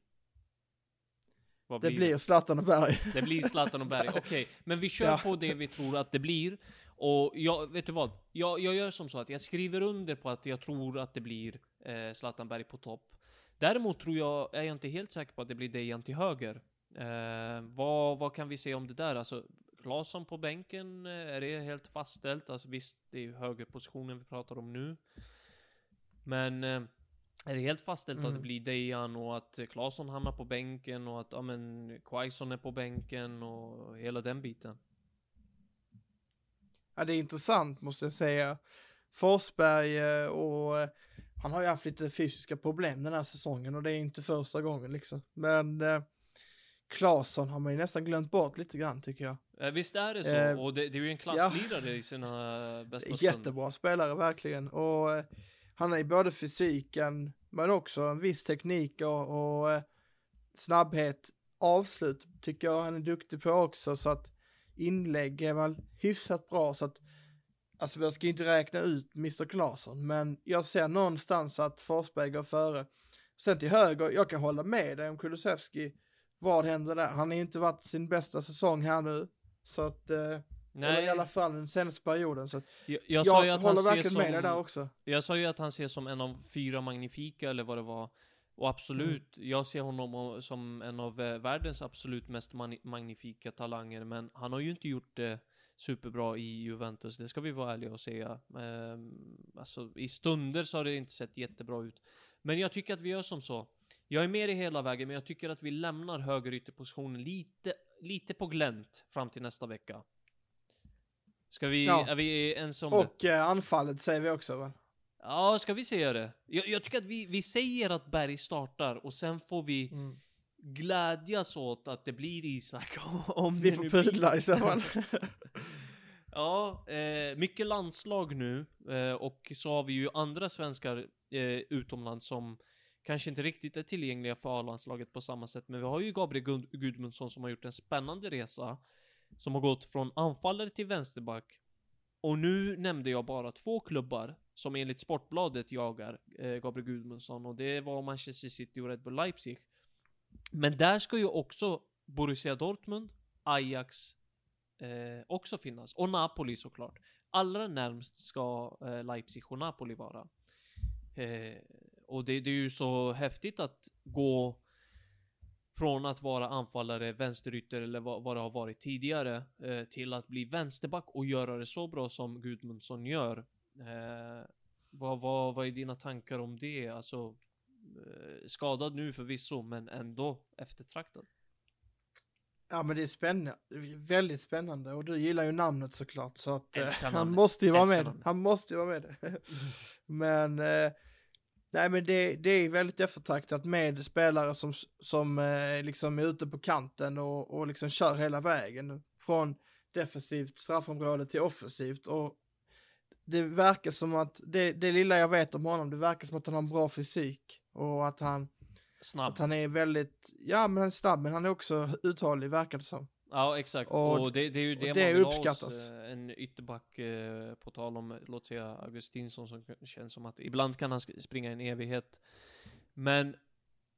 Vad Det blir Zlatan och Berg. Det blir Zlatan och Berg, okej. Men vi kör Ja. på det vi tror att det blir. Och jag, vet du vad? Jag, jag gör som så att jag skriver under på att jag tror att det blir eh, Zlatan Berg på topp. Däremot tror jag, är jag inte helt säker på att det blir Dejan till höger. Eh, vad, vad kan vi se om det där? Alltså, Claesson på bänken, eh, är det helt fastställt? Alltså visst, det är ju högerpositionen vi pratar om nu. Men eh, är det helt fastställt att Mm. det blir Dejan och att Claesson hamnar på bänken och att, ja men, Quaison är på bänken och hela den biten? Ja, det är intressant måste jag säga. Forsberg eh, och eh, han har ju haft lite fysiska problem den här säsongen och det är inte första gången liksom. Men eh, Claesson har man ju nästan glömt bort lite grann tycker jag. Eh, visst är det så? Eh, och det, det är ju en klasslirare i sina bästa stunder. Jättebra spelare verkligen och han har ju både fysiken men också en viss teknik och, och eh, snabbhet. Avslut tycker jag han är duktig på också så att inlägg är väl hyfsat bra så att Alltså jag ska inte räkna ut Mr. Knasen men jag ser någonstans att Forsberg går före. Sen till höger, jag kan hålla med dig om Kulusevski. Vad händer där? Han har ju inte varit sin bästa säsong här nu. Så att, eh, eller Nej, i alla fall den senaste perioden. Så jag, jag, jag, att håller verkligen som... med dig där också. Jag sa ju att han ses som en av fyra magnifika eller vad det var. Och absolut, Mm. jag ser honom som en av eh, världens absolut mest magnifika talanger. Men han har ju inte gjort det superbra i Juventus, det ska vi vara ärliga och säga. Ehm, alltså, i stunder så har det inte sett jättebra ut. Men jag tycker att vi gör som så. Jag är med i hela vägen, men jag tycker att vi lämnar högerytterpositionen lite, lite på glänt fram till nästa vecka. Ska vi, Ja. är vi ens om? Och eh, anfallet säger vi också väl? Ja, ska vi säga det? Jag, jag tycker att vi, vi säger att Berg startar och sen får vi Mm. glädjas åt att det blir Isak. Om Vi får nu blir- pudla i så fall. Ja, eh, mycket landslag nu eh, och så har vi ju andra svenskar eh, utomlands som kanske inte riktigt är tillgängliga för A-landslaget på samma sätt. Men vi har ju Gabriel Gud- Gudmundsson som har gjort en spännande resa. Som har gått från anfallare till vänsterback. Och nu nämnde jag bara två klubbar som enligt Sportbladet jagar eh, Gabriel Gudmundsson och det var Manchester City och Red Bull Leipzig. Men där ska ju också Borussia Dortmund, Ajax eh, också finnas. Och Napoli såklart. Allra närmst ska eh, Leipzig och Napoli vara. Eh, och det, det är ju så häftigt att gå från att vara anfallare, vänsterytter eller vad, vad det har varit tidigare eh, till att bli vänsterback och göra det så bra som Gudmundsson gör. Eh, vad, vad, vad är dina tankar om det? Alltså eh, skadad nu förvisso, men ändå eftertraktad. Ja men det är spännande, väldigt spännande och du gillar ju namnet såklart så att eh, han måste ju vara med. Han måste ju vara med. men eh, nej men det, det är väldigt eftertraktat med spelare som, som eh, liksom är ute på kanten och, och liksom kör hela vägen från defensivt straffområde till offensivt och det verkar som att, det, det lilla jag vet om honom, det verkar som att han har en bra fysik och att han, Snabb. att han är väldigt, ja men han är snabb men han är också uthållig verkar det som. Ja, exakt. Och- Och, det, det är ju det, det man vill ha hos, uppskattas. eh, en ytterback, eh, på tal om, låt säga, Augustinsson som känns som att ibland kan han springa en evighet. Men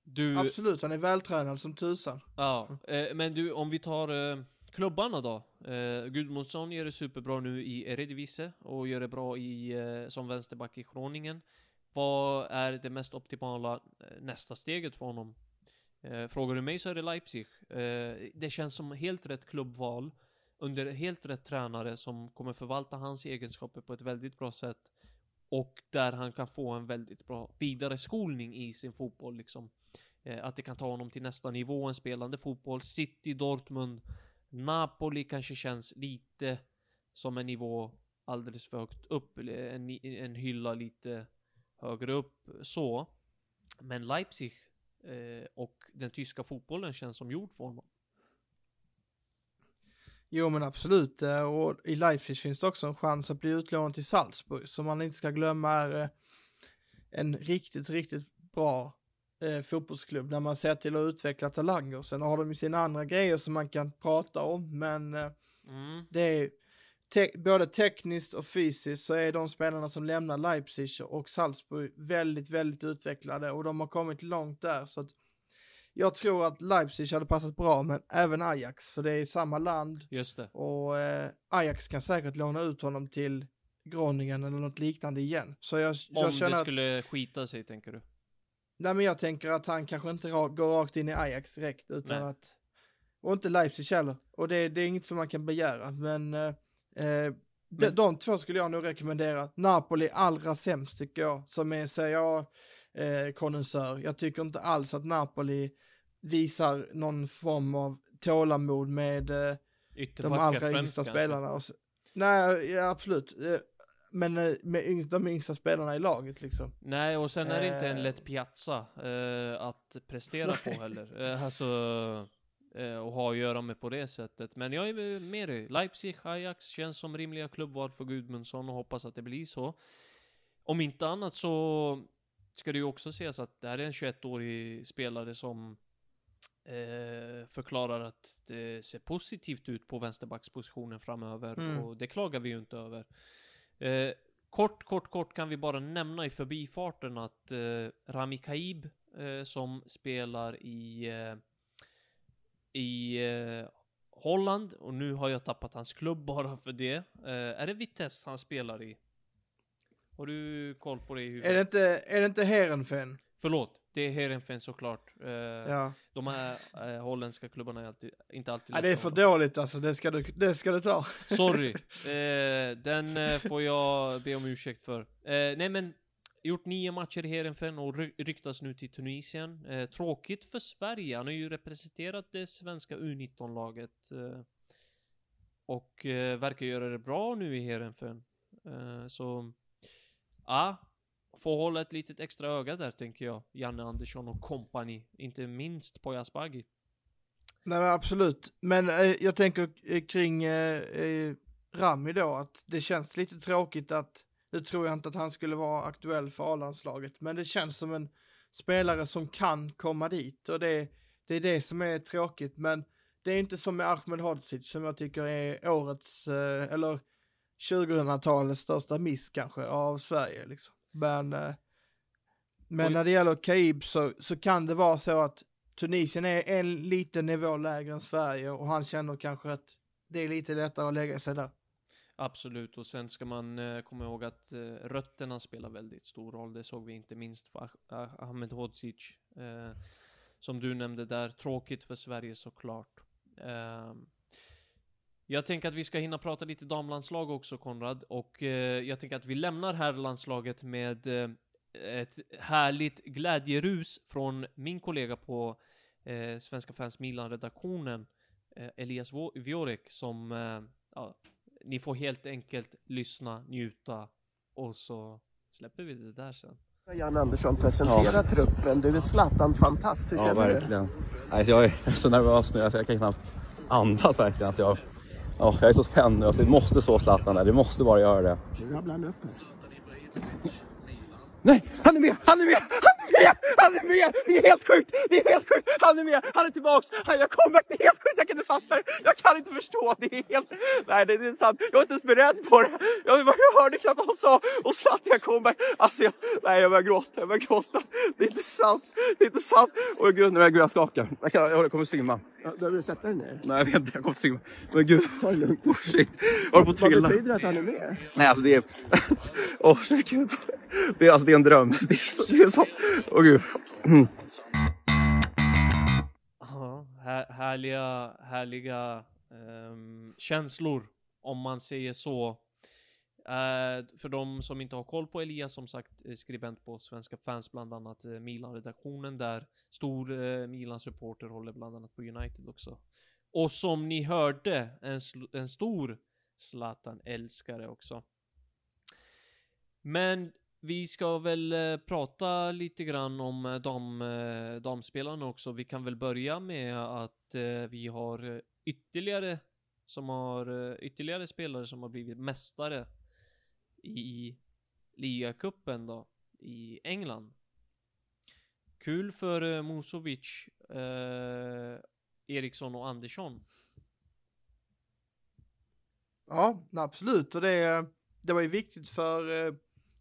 du, Absolut, han är vältränad som tusan. ja, eh, men du, om vi tar eh, klubbarna då. Eh, Gudmundsson gör det superbra nu i Eredivisie och gör det bra i, eh, som vänsterback i Groningen. Vad är det mest optimala nästa steget för honom? Eh, frågar du mig så är det Leipzig. Eh, det känns som helt rätt klubbval under helt rätt tränare som kommer förvalta hans egenskaper på ett väldigt bra sätt och där han kan få en väldigt bra vidareskolning i sin fotboll liksom. Eh, att det kan ta honom till nästa nivå, en spelande fotboll. City, Dortmund, Napoli kanske känns lite som en nivå alldeles för högt upp, en, en hylla lite högre upp så. Men Leipzig eh, och den tyska fotbollen känns som gjord för honom. Jo men absolut, eh, och i Leipzig finns det också en chans att bli utlånad till Salzburg, som man inte ska glömma är eh, en riktigt, riktigt bra eh, fotbollsklubb när man ser till att utveckla talanger. Sen har de ju sina andra grejer som man kan prata om, men eh, Mm. det är te både tekniskt och fysiskt så är de spelarna som lämnar Leipzig och Salzburg väldigt, väldigt utvecklade och de har kommit långt där så att jag tror att Leipzig hade passat bra men även Ajax för det är samma land Just det. och eh, Ajax kan säkert låna ut honom till Groningen eller något liknande igen. Så jag, Om jag känner det att, skulle skita sig, tänker du? nej men jag tänker att han kanske inte ra går rakt in i Ajax direkt utan Nej. att, och inte Leipzig heller. Och det, det är inget som man kan begära men, eh, eh, de, de två skulle jag nog rekommendera. Napoli allra sämst tycker jag, som är Serie A eh. Jag tycker inte alls att Napoli visar någon form av tålamod med eh, de allra yngsta spelarna. Nej, ja, absolut. Eh, Men med de yngsta spelarna i laget liksom. Nej, och sen är det inte en lätt piazza eh, att prestera på heller. Eh, alltså, och ha att göra med på det sättet. Men jag är med dig. Leipzig, Ajax känns som rimliga klubbval för Gudmundsson och hoppas att det blir så. Om inte annat så ska det ju också ses att det här är en 21-årig spelare som eh, förklarar att det ser positivt ut på vänsterbackspositionen framöver Mm. och det klagar vi ju inte över. Eh, kort, kort, kort kan vi bara nämna i förbifarten att eh, Rami Kaib eh, som spelar i eh, i eh, Holland och nu har jag tappat hans klubb bara för det. Eh, är det Vitesse han spelar i? Har du koll på det i huvudet? Är det inte, är det inte Heerenveen? Förlåt, det är Heerenveen såklart. Eh, Ja. De här eh, holländska klubbarna är alltid, inte alltid ja, det är för hålla. dåligt alltså, det ska du, det ska du ta. Sorry. Eh, den eh, får jag be om ursäkt för. Eh, nej men, gjort nio matcher i Heerenveen och ryktas nu till Tunisien. Eh, tråkigt för Sverige, han har ju representerat det svenska U19-laget. Eh, och eh, verkar göra det bra nu i Heerenveen. Eh, så, ja. Får hålla ett litet extra öga där tänker jag. Janne Andersson och kompani. Inte minst på Asbaghi. Nej men absolut. Men eh, jag tänker eh, kring eh, eh, Rami då, att det känns lite tråkigt att, nu tror jag inte att han skulle vara aktuell för A-landslaget, men det känns som en spelare som kan komma dit och det, det är det som är tråkigt, men det är inte som med Ahmed Hodzic som jag tycker är årets, eh, eller 2000-talets största miss kanske av Sverige liksom. Men, eh, men Oj. när det gäller Kaib så, så kan det vara så att Tunisien är en liten nivå lägre än Sverige och han känner kanske att det är lite lättare att lägga sig där. Absolut, och sen ska man eh, komma ihåg att eh, rötterna spelar väldigt stor roll. Det såg vi inte minst för Ahmed Hodzic. Eh, som du nämnde där, tråkigt för Sverige såklart. Ehm, jag tänker att vi ska hinna prata lite damlandslag också Konrad, och jag tänker att vi lämnar här landslaget med ett härligt glädjerus från min kollega på Svenska fans Milan-redaktionen, Elias Vo- Viorek, som ja, ni får helt enkelt lyssna, njuta och så släpper vi det där sen. Jan Andersson presentera truppen. Du är Zlatan-fantast. Hur Ja, känner du? verkligen. Nej, jag är så nervös nu, alltså, jag kan knappt andas verkligen. Alltså, jag, ja, jag är så spänd nu, alltså, det måste stå Zlatan där, det måste bara göra det. Nu rabblar han upp. Nej, han är med! Han är med! Han är med! Han är med! Det är helt sjukt! Det är helt sjukt! Han är med! Han är tillbaks! Han gör comeback! Det är helt sjukt! Jag kan inte fatta det! Jag kan inte förstå! Det är helt... Nej, det är sant. Jag var inte ens beredd på det. Jag, jag hörde knappt vad han sa och Zlatan comeback. Alltså, jag, nej, jag börjar gråta. Jag börjar gråta. Det är inte sant. Det är inte sant. Åh gud, nu är jag, gud, jag skakar. Jag, kan, jag kommer svimma. Behöver du sätta dig ner? Nej, jag vet inte. Jag kommer svimma. Men gud. Ta det lugnt. Oh, shit. Jag håller på att Vad trilla. betyder det att han är med? Nej, alltså det är... Åh, oh, gud. Det är, alltså, det är en dröm. Det är så... Det är så... oh, gud. Mm. Ja, här, härliga, härliga um, känslor, om man säger så. Uh, för de som inte har koll på Elias, som sagt, eh, skribent på Svenska fans, bland annat uh, Milan-redaktionen där. Stor uh, Milan-supporter, håller bland annat på United också. Och som ni hörde, en, sl- en stor Zlatan-älskare också. Men vi ska väl eh, prata lite grann om eh, dam, eh, damspelarna också. Vi kan väl börja med att eh, vi har eh, ytterligare som har eh, ytterligare spelare som har blivit mästare i ligacupen då i England. Kul för eh, Musovic, eh, Eriksson och Andersson. Ja, absolut. Och det, det var ju viktigt för eh,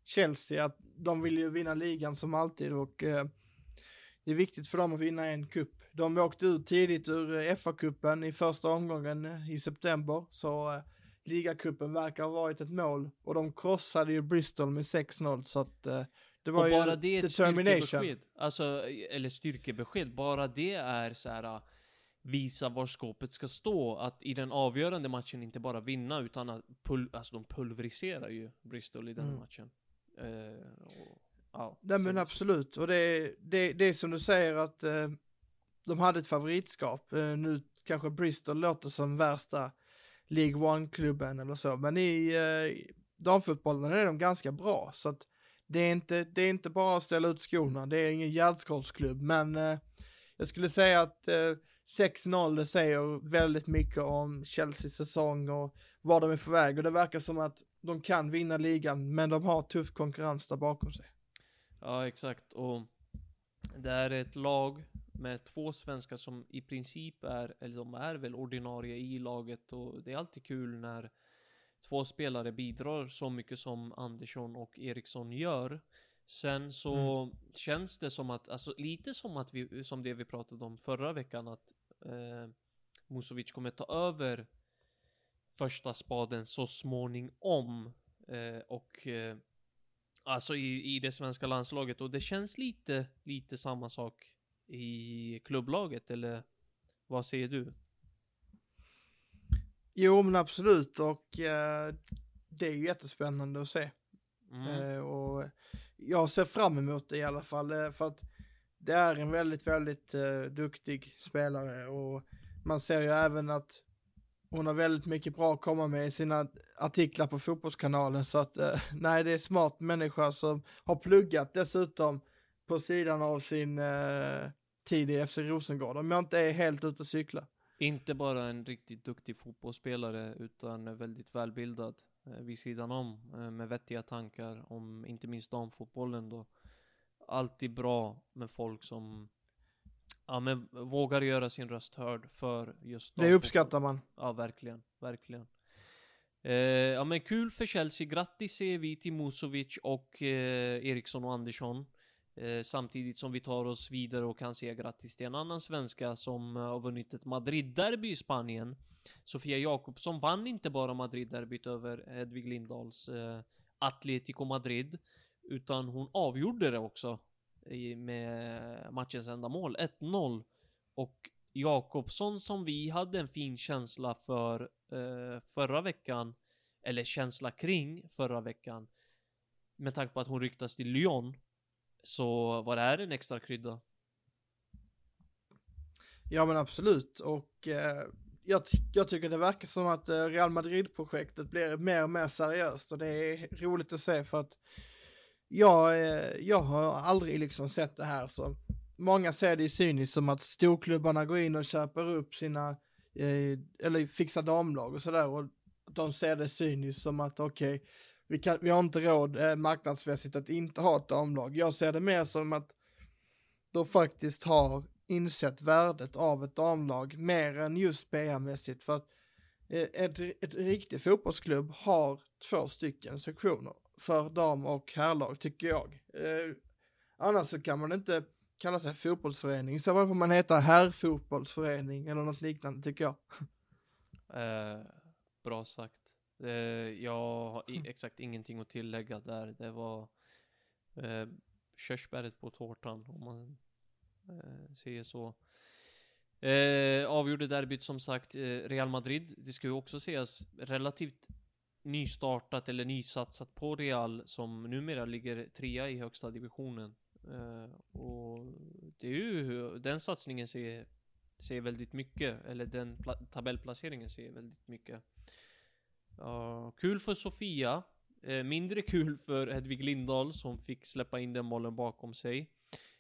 Chelsea att de vill ju vinna ligan som alltid och eh, det är viktigt för dem att vinna en kupp. De åkte ut tidigt ur eh, FA-cupen i första omgången eh, i september, så eh, ligacupen verkar ha varit ett mål och de krossade ju Bristol med 6-0 så att eh, det var och ju bara det är determination. Alltså, eller styrkebesked. Bara det är så här äh, visa var skåpet ska stå. Att i den avgörande matchen inte bara vinna utan att pul alltså de pulveriserar ju Bristol i den Mm. matchen. Eh, och, ja, Nej men absolut, och det, det, det är som du säger att eh, de hade ett favoritskap. Eh, nu kanske Bristol låter som värsta League One-klubben eller så, men i eh, damfotbollen är de ganska bra. Så att det är, inte, det är inte bara att ställa ut skorna, det är ingen gärdsgårdsklubb, men eh, jag skulle säga att eh, 6-0 det säger väldigt mycket om Chelseas säsong och var de är på väg och det verkar som att de kan vinna ligan, men de har tuff konkurrens där bakom sig. Ja, exakt. Och det är ett lag med två svenskar som i princip är, eller de är väl ordinarie i laget och det är alltid kul när två spelare bidrar så mycket som Andersson och Eriksson gör. Sen så känns det som att, alltså lite som att vi, som det vi pratade om förra veckan att eh, Musovic kommer ta över första spaden så småningom. Eh, och eh, Alltså i, i det svenska landslaget och det känns lite, lite samma sak i klubblaget eller vad säger du? Jo men absolut och eh, det är ju jättespännande att se. Mm. Eh, och jag ser fram emot det i alla fall eh, för att det är en väldigt, väldigt eh, duktig spelare och man ser ju även att hon har väldigt mycket bra att komma med i sina artiklar på fotbollskanalen så att eh, nej det är smart människa som har pluggat dessutom på sidan av sin eh, tid i FC Rosengård om jag inte är helt ute och cykla. Inte bara en riktigt duktig fotbollsspelare utan väldigt välbildad eh, vid sidan om eh, med vettiga tankar om inte minst damfotbollen då. Alltid bra med folk som ja, men vågar göra sin röst hörd för just Det damfotboll. uppskattar man. Ja, verkligen, verkligen. Eh, ja men kul för Chelsea, grattis säger vi till Musovic och eh, Eriksson och Andersson. Eh, samtidigt som vi tar oss vidare och kan säga grattis till en annan svenska som eh, har vunnit ett Madrid-derby i Spanien. Sofia Jakobsson vann inte bara Madrid-derbyt över Hedvig Lindahls eh, Atletico Madrid, utan hon avgjorde det också i, med matchens enda mål, 1-0. Och Jakobsson som vi hade en fin känsla för eh, förra veckan, eller känsla kring förra veckan, med tanke på att hon ryktas till Lyon, så var det här en extra krydda. Ja men absolut och eh, jag, jag tycker det verkar som att eh, Real Madrid-projektet blir mer och mer seriöst och det är roligt att se för att jag, eh, jag har aldrig liksom sett det här så många ser det ju cyniskt som att storklubbarna går in och köper upp sina eh, eller fixar damlag och sådär och de ser det cyniskt som att okej vi, kan, vi har inte råd eh, marknadsmässigt att inte ha ett damlag. Jag ser det mer som att de faktiskt har insett värdet av ett damlag mer än just PR-mässigt för att eh, ett, ett riktigt fotbollsklubb har två stycken sektioner för dam och herrlag tycker jag. Eh, annars så kan man inte kalla sig fotbollsförening, så får man heta herrfotbollsförening eller något liknande tycker jag. Eh, bra sagt. Eh, jag har i, exakt ingenting att tillägga där. Det var eh, körsbäret på tårtan om man eh, säger så. Eh, avgjorde derbyt som sagt eh, Real Madrid. Det ska ju också sägas relativt nystartat eller nysatsat på Real som numera ligger trea i högsta divisionen. Eh, och det är ju, den satsningen ser, ser väldigt mycket, eller den tabellplaceringen ser väldigt mycket. Uh, kul för Sofia. Eh, mindre kul för Hedvig Lindahl som fick släppa in den bollen bakom sig.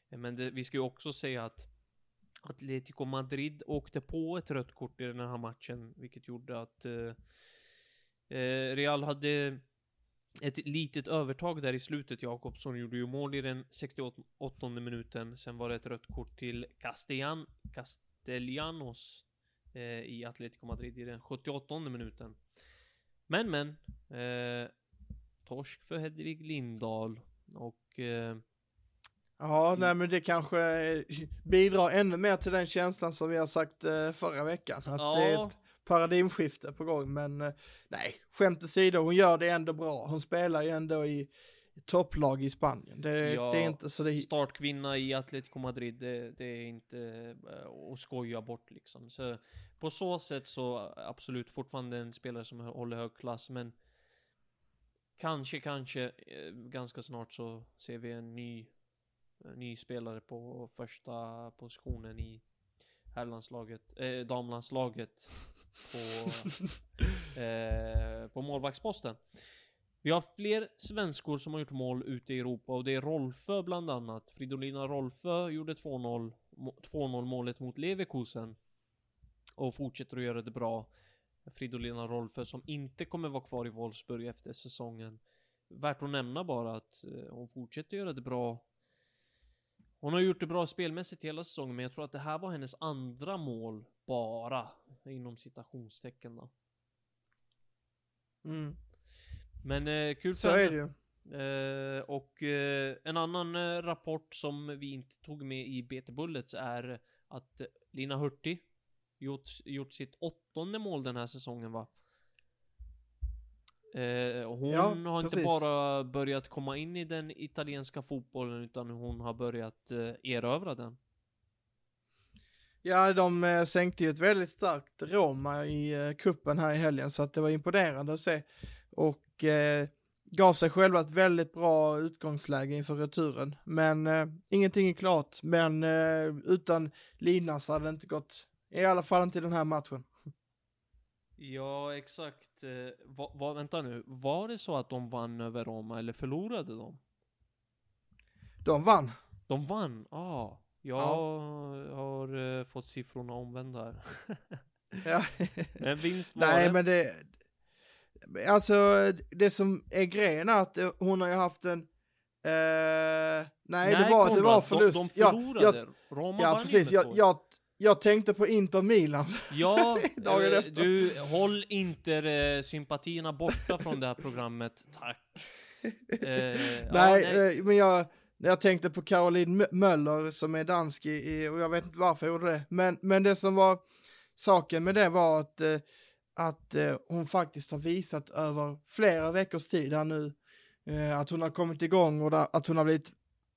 Eh, Men det, vi ska ju också säga att Atletico Madrid åkte på ett rött kort i den här matchen, vilket gjorde att eh, Real hade ett litet övertag där i slutet. Jakobsson gjorde ju mål i den 68 minuten. Sen var det ett rött kort till Castellan, Castellanos eh, i Atletico Madrid i den 78 minuten. Men men, eh, torsk för Hedvig Lindahl och eh, Ja, nej men det kanske eh, bidrar ännu mer till den känslan som vi har sagt eh, förra veckan. Att Ja. det är ett paradigmskifte på gång. Men eh, nej, skämt åsido, hon gör det ändå bra. Hon spelar ju ändå i topplag i Spanien. Det, Ja, det är inte så det... startkvinna i Atletico Madrid, det, det är inte eh, att skoja bort liksom. Så på så sätt så absolut fortfarande en spelare som håller hög klass, men kanske, kanske eh, ganska snart så ser vi en ny, en ny spelare på första positionen i herrlandslaget, eh, damlandslaget på, eh, på målvaktsposten. Vi har fler svenskor som har gjort mål ute i Europa och det är Rolfö bland annat. Fridolina Rolfö gjorde 2-0 må- 2-0 målet mot Leverkusen. Och fortsätter att göra det bra. Fridolina Rolfö som inte kommer vara kvar i Wolfsburg efter säsongen. Värt att nämna bara att eh, hon fortsätter göra det bra. Hon har gjort det bra spelmässigt hela säsongen men jag tror att det här var hennes andra mål bara. Inom citationstecken då. Mm. Men eh, kul för Så är henne. det ju. Eh, och eh, en annan eh, rapport som vi inte tog med i BT Bullets är att Lina Hurtig gjort, gjort sitt åttonde mål den här säsongen va? Eh, hon Ja, har inte precis. bara börjat komma in i den italienska fotbollen utan hon har börjat eh, erövra den. Ja, de eh, sänkte ju ett väldigt starkt Roma i eh, kuppen här i helgen så att det var imponerande att se. Och eh, gav sig själva ett väldigt bra utgångsläge inför returen. Men eh, ingenting är klart. Men eh, utan Lina så hade det inte gått, i alla fall inte i den här matchen. Ja, exakt. Eh, va, va, vänta nu, var det så att de vann över Roma eller förlorade de? De vann. De vann? Ah, jag har eh, fått siffrorna omvända här. Ja. men vinst var Nej, det. men det, alltså det som är grejen är att eh, hon har ju haft en, eh, nej, det var, det var förlust. De, de Ja, förlorade. jag, Roma ja, vann precis. Jag, jag, jag tänkte på Inter Milan. Ja, dagen eh, efter. du, håll inte sympatierna borta från det här programmet, tack. Eh, ja, nej, eh, men jag, jag tänkte på Caroline Mö- Möller som är dansk i, och jag vet inte varför jag gjorde det. Men, men det som var saken med det var att, eh, att hon faktiskt har visat över flera veckors tid här nu att hon har kommit igång och att hon har blivit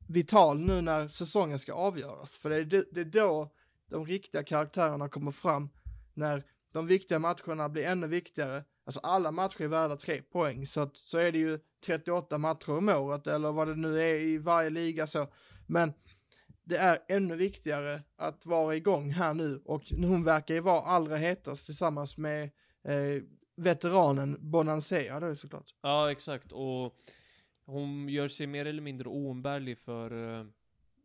vital nu när säsongen ska avgöras. För det är, det är då de riktiga karaktärerna kommer fram, när de viktiga matcherna blir ännu viktigare. Alltså alla matcher är värda tre poäng, så, att, så är det ju 38 matcher om året eller vad det nu är i varje liga så. Men det är ännu viktigare att vara igång här nu och hon verkar ju vara allra hetast tillsammans med eh, veteranen Bonansea då såklart. Ja, exakt. Och hon gör sig mer eller mindre oumbärlig för, eh,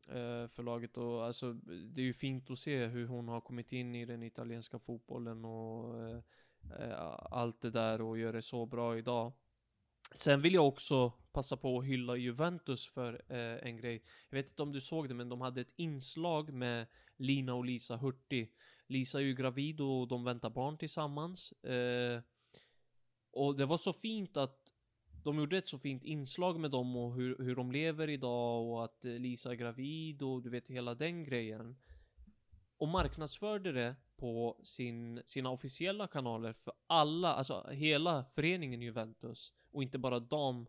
eh, för laget. Och alltså, det är ju fint att se hur hon har kommit in i den italienska fotbollen och eh, eh, allt det där och gör det så bra idag. Sen vill jag också passa på att hylla Juventus för eh, en grej. Jag vet inte om du såg det, men de hade ett inslag med Lina och Lisa Hurtig. Lisa är ju gravid och de väntar barn tillsammans. Eh, och det var så fint att de gjorde ett så fint inslag med dem och hur, hur de lever idag och att Lisa är gravid och du vet hela den grejen. Och marknadsförde det på sin, sina officiella kanaler för alla, alltså hela föreningen Juventus och inte bara dam,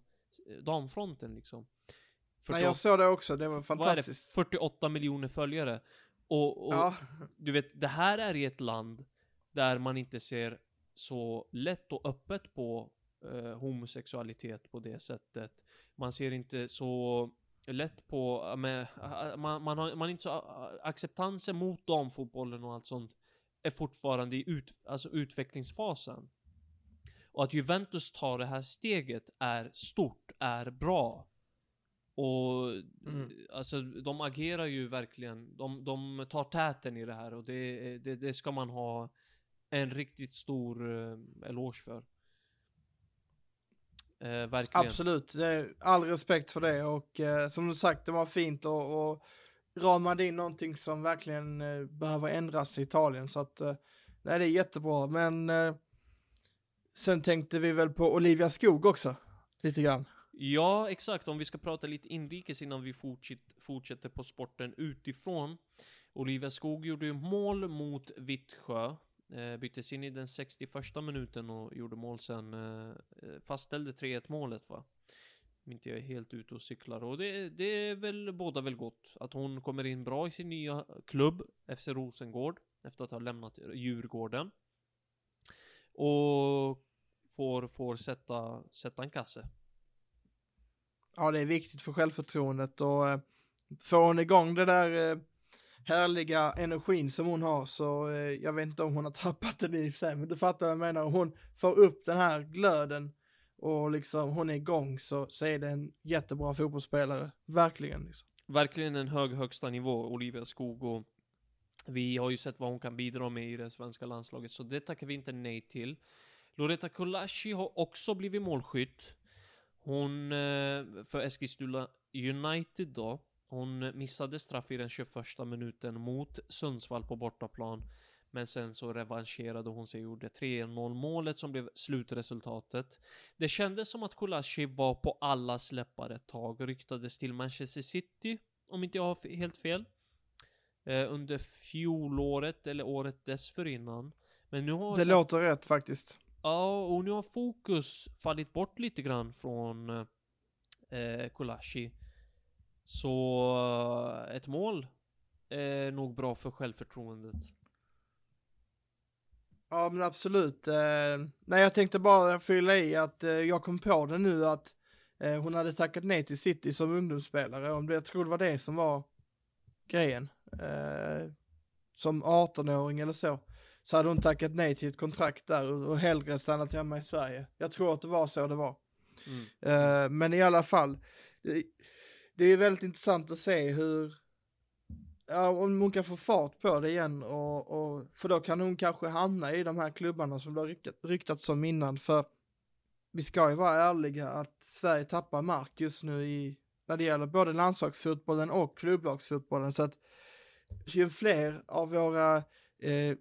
damfronten liksom. Nej, jag såg det också, det var vad är det? fantastiskt. 48 miljoner följare. Och, och Ja. du vet, det här är i ett land där man inte ser så lätt och öppet på eh, homosexualitet på det sättet. Man ser inte så lätt på, med, eh, man, man, har, man är inte så, eh, acceptansen mot damfotbollen och allt sånt är fortfarande i ut, alltså utvecklingsfasen. Och att Juventus tar det här steget är stort, är bra. Och Mm. alltså de agerar ju verkligen, de, de tar täten i det här och det, det, det ska man ha en riktigt stor eh, eloge för. Eh, verkligen. Absolut, all respekt för det och eh, som du sagt, det var fint och, och ramade in någonting som verkligen eh, behöver ändras i Italien så att eh, nej, det är jättebra men eh, sen tänkte vi väl på Olivia Skog också, lite grann. Ja, exakt. Om vi ska prata lite inrikes innan vi fortsätt, fortsätter på sporten utifrån. Olivia Skog gjorde ju mål mot Vittsjö. Eh, Byttes in i den 61 minuten och gjorde mål sen. Eh, eh, fastställde 3-1 målet va? Om inte jag är helt ute och cyklar. Och det, det är väl båda väl gott. Att hon kommer in bra i sin nya klubb, FC Rosengård. Efter att ha lämnat Djurgården. Och får, får sätta, sätta en kasse. Ja, det är viktigt för självförtroendet och får hon igång det där eh, härliga energin som hon har så eh, jag vet inte om hon har tappat den i sig, men du fattar vad jag menar. Hon får upp den här glöden och liksom hon är igång så, så är det en jättebra fotbollsspelare, verkligen. Liksom. Verkligen en hög högsta nivå, Olivia Skog och vi har ju sett vad hon kan bidra med i det svenska landslaget, så det tackar vi inte nej till. Loretta Kulashi har också blivit målskytt. Hon, eh, för Eskilstuna United då, hon missade straff i den 21 minuten mot Sundsvall på bortaplan. Men sen så revanscherade hon sig och gjorde 3-0 målet som blev slutresultatet. Det kändes som att Kulashi var på alla släppar ett tag. Ryktades till Manchester City, om inte jag har helt fel. Eh, under fjolåret eller året dessförinnan. Men nu har Det så- låter rätt faktiskt. Ja, och nu har fokus fallit bort lite grann från eh, Kolashi. Så eh, ett mål är nog bra för självförtroendet. Ja men absolut. Eh, nej jag tänkte bara fylla i att eh, jag kom på det nu att hon hade tackat nej till City som ungdomsspelare. Om det, jag tror det var det som var grejen. Som 18-åring eller så. Så hade hon tackat nej till ett kontrakt där och, hellre stannat hemma i Sverige. Jag tror att det var så det var. Mm. Men i alla fall. Det, är väldigt intressant att se hur Ja, om hon kan få fart på det igen och, och för då kan hon kanske hamna i de här klubbarna som det har ryktat, ryktats om innan. För vi ska ju vara ärliga att Sverige tappar mark just nu i när det gäller både landslagsfotbollen och klubblagsfotbollen. Så att ju fler av våra eh,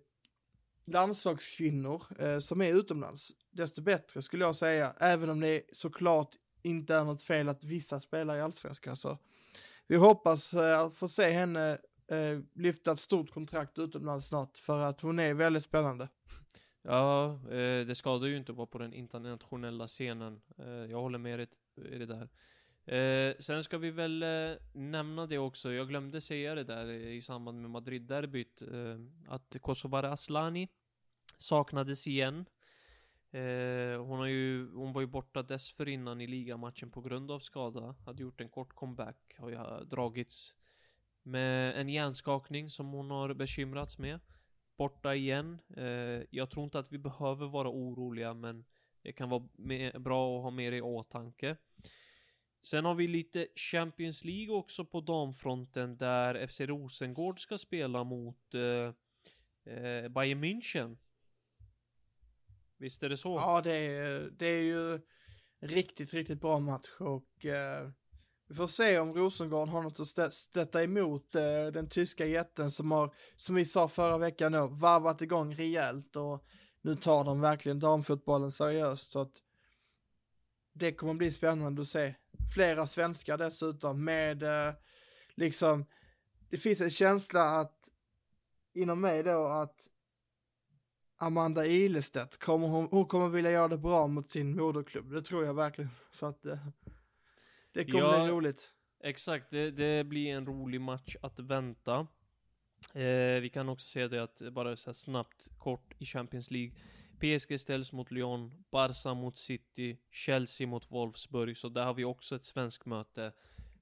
landslagskvinnor eh, som är utomlands desto bättre skulle jag säga. Även om det såklart inte är något fel att vissa spelar i allsvenskan så vi hoppas eh, få se henne eh, lyfta ett stort kontrakt utomlands snart för att hon är väldigt spännande. Ja, eh, det skadar ju inte att vara på den internationella scenen. Eh, jag håller med dig i det där. Eh, sen ska vi väl eh, nämna det också, jag glömde säga det där i samband med Madrid-derbyt, eh, att Kosovare Aslani saknades igen. Eh, hon, har ju, hon var ju borta dessförinnan i ligamatchen på grund av skada, hade gjort en kort comeback, har ju eh, dragits med en hjärnskakning som hon har bekymrats med borta igen. Eh, jag tror inte att vi behöver vara oroliga, men det kan vara med, bra att ha med det i åtanke. Sen har vi lite Champions League också på damfronten där FC Rosengård ska spela mot eh, eh, Bayern München. Visst är det så? Ja, det är, det är ju riktigt, riktigt bra match och eh, vi får se om Rosengård har något att stötta emot eh, den tyska jätten som har, som vi sa förra veckan då, varvat igång rejält och nu tar de verkligen damfotbollen seriöst så att det kommer bli spännande att se. Flera svenskar dessutom med eh, liksom, det finns en känsla att inom mig då att Amanda Ilestedt, kommer hon, hon kommer vilja göra det bra mot sin moderklubb, det tror jag verkligen. Så att eh, det kommer Ja. bli roligt. Exakt, det, det blir en rolig match att vänta. Eh, vi kan också se det att, bara så här snabbt, kort i Champions League. PSG ställs mot Lyon, Barca mot City, Chelsea mot Wolfsburg. Så där har vi också ett svenskt möte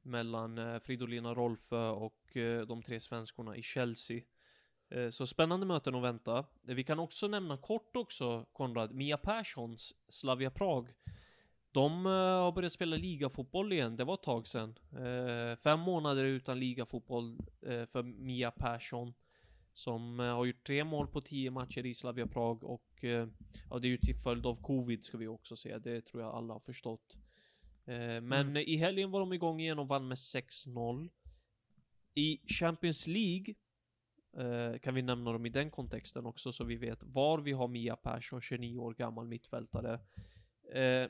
mellan eh, Fridolina Rolfö och eh, de tre svenskorna i Chelsea. Eh, Så spännande möten att vänta. Eh, Vi kan också nämna kort också, Konrad, Mia Perssons Slavia Prag. De eh, har börjat spela ligafotboll igen, det var ett tag sedan. Fem månader utan ligafotboll för Mia Persson. Som har gjort tre mål på tio matcher i Slavia Prag och ja, det är ju till följd av covid ska vi också säga. Det tror jag alla har förstått. Men i helgen var de igång igen och vann med 6-0. I Champions League eh, kan vi nämna dem i den kontexten också så vi vet var vi har Mia Persson, 29 år gammal mittfältare. Eh,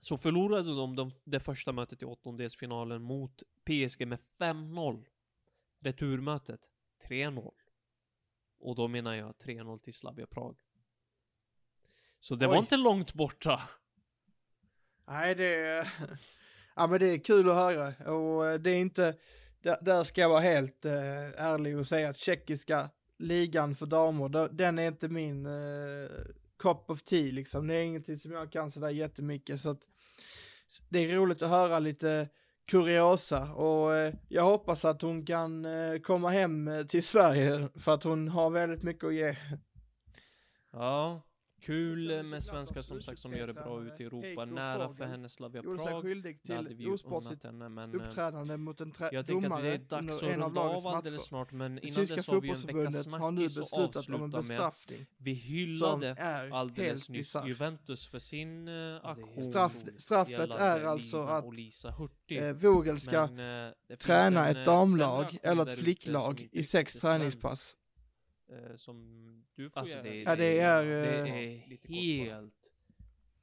så förlorade de, de det första mötet i åttondelsfinalen mot PSG med 5-0. Returmötet 3-0. Och då menar jag 3-0 till Slavia Prag. Så det var Oj. inte långt borta. Nej, det är, ja, men det är kul att höra och eh, det är inte, där, där ska jag vara helt eh, ärlig och säga att tjeckiska ligan för damer, då- den är inte min eh, cup of tea liksom. Det är ingenting som jag kan sådär jättemycket så att det är roligt att höra lite kuriosa och eh, jag hoppas att hon kan eh, komma hem eh, till Sverige för att hon har väldigt mycket att ge. Ja, kul med svenskar som sagt som gör det bra ute i Europa. Nära för henne Slavia Prag. Det hade vi till ju unnat henne men... eh, uppträdande mot en Jag tänker att det är dags att runda av alldeles snart men innan dess har vi en veckas snackis en avsluta med. Vi hyllade alldeles nyss. Juventus för sin uh, aktion. Straff- straffet är alltså att, och. Eh, Vogel ska eh, träna ett damlag eller ett där flicklag i sex träningspass. Eh, Som du får Alltså, göra. det är- Ja, det är, det eh, är lite kort bara. helt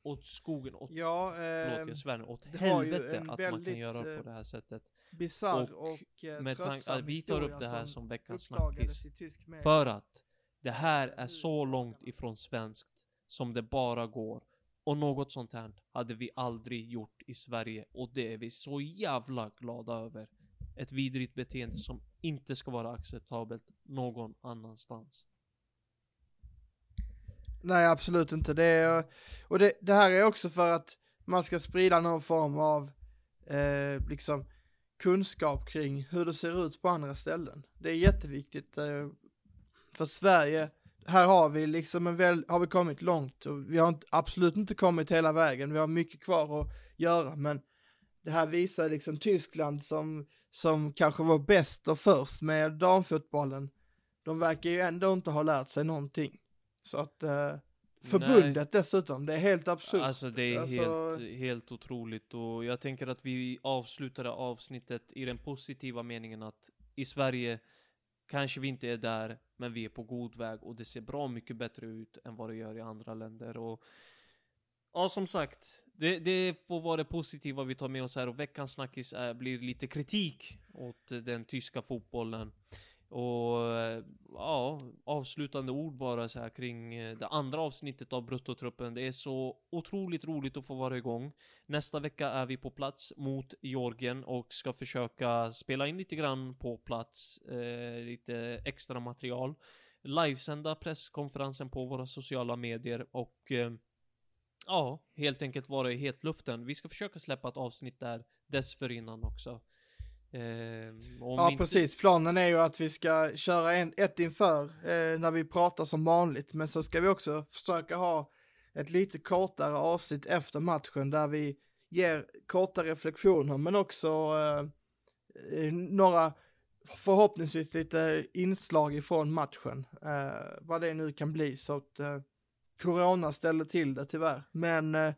åt skogen, åt, Ja, förlåt eh, jag svär nu, åt det helvete en att man kan väldigt, göra eh, på det här sättet. bisarr och och, eh, Med tanke vi tar upp historia det här som veckans snackis. För att det här är så långt ifrån svenskt som det bara går. Och något sånt här hade vi aldrig gjort i Sverige och det är vi så jävla glada över. Ett vidrigt beteende som inte ska vara acceptabelt någon annanstans. Nej, absolut inte. Det är, och det, det här är också för att man ska sprida någon form av eh, liksom kunskap kring hur det ser ut på andra ställen. Det är jätteviktigt eh, för Sverige. Här har vi liksom en väl, har vi kommit långt och vi har inte, absolut inte kommit hela vägen. Vi har mycket kvar att göra, men det här visar liksom Tyskland som, som kanske var bäst och först med damfotbollen. De verkar ju ändå inte ha lärt sig någonting. Så att eh, förbundet dessutom, det är helt absurt. Alltså det är Alltså- helt, helt otroligt och jag tänker att vi avslutade avsnittet i den positiva meningen att i Sverige kanske vi inte är där, men vi är på god väg och det ser bra mycket bättre ut än vad det gör i andra länder och Ja, som sagt, det, det får vara det positiva vi tar med oss här och veckans snackis är, blir lite kritik åt eh, den tyska fotbollen. Och eh, ja, avslutande ord bara så här kring det andra avsnittet av Bruttotruppen. Det är så otroligt roligt att få vara igång. Nästa vecka är vi på plats mot Georgien och ska försöka spela in lite grann på plats, eh, lite extra material. Livesända presskonferensen på våra sociala medier och eh, ja, helt enkelt vara i hetluften. Vi ska försöka släppa ett avsnitt där dessförinnan också. Eh, Ja, inte- precis. Planen är ju att vi ska köra en, ett inför eh, när vi pratar som vanligt, men så ska vi också försöka ha ett lite kortare avsnitt efter matchen där vi ger korta reflektioner, men också eh, eh, några förhoppningsvis lite inslag ifrån matchen, eh, vad det nu kan bli, så att eh, Corona ställer till det tyvärr, men eh,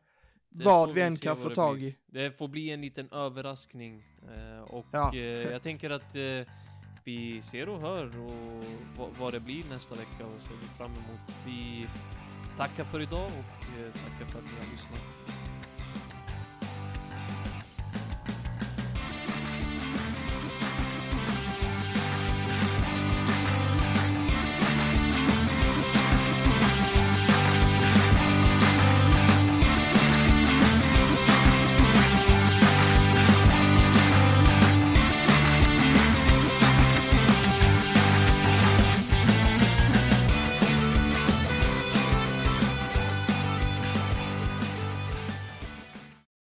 vad vi än kan få tag i. Det får bli en liten överraskning. Eh, och Ja. eh, jag tänker att eh, vi ser och hör och vad, vad det blir nästa vecka och ser vi fram emot. Vi tackar för idag och eh, tackar för att ni har lyssnat.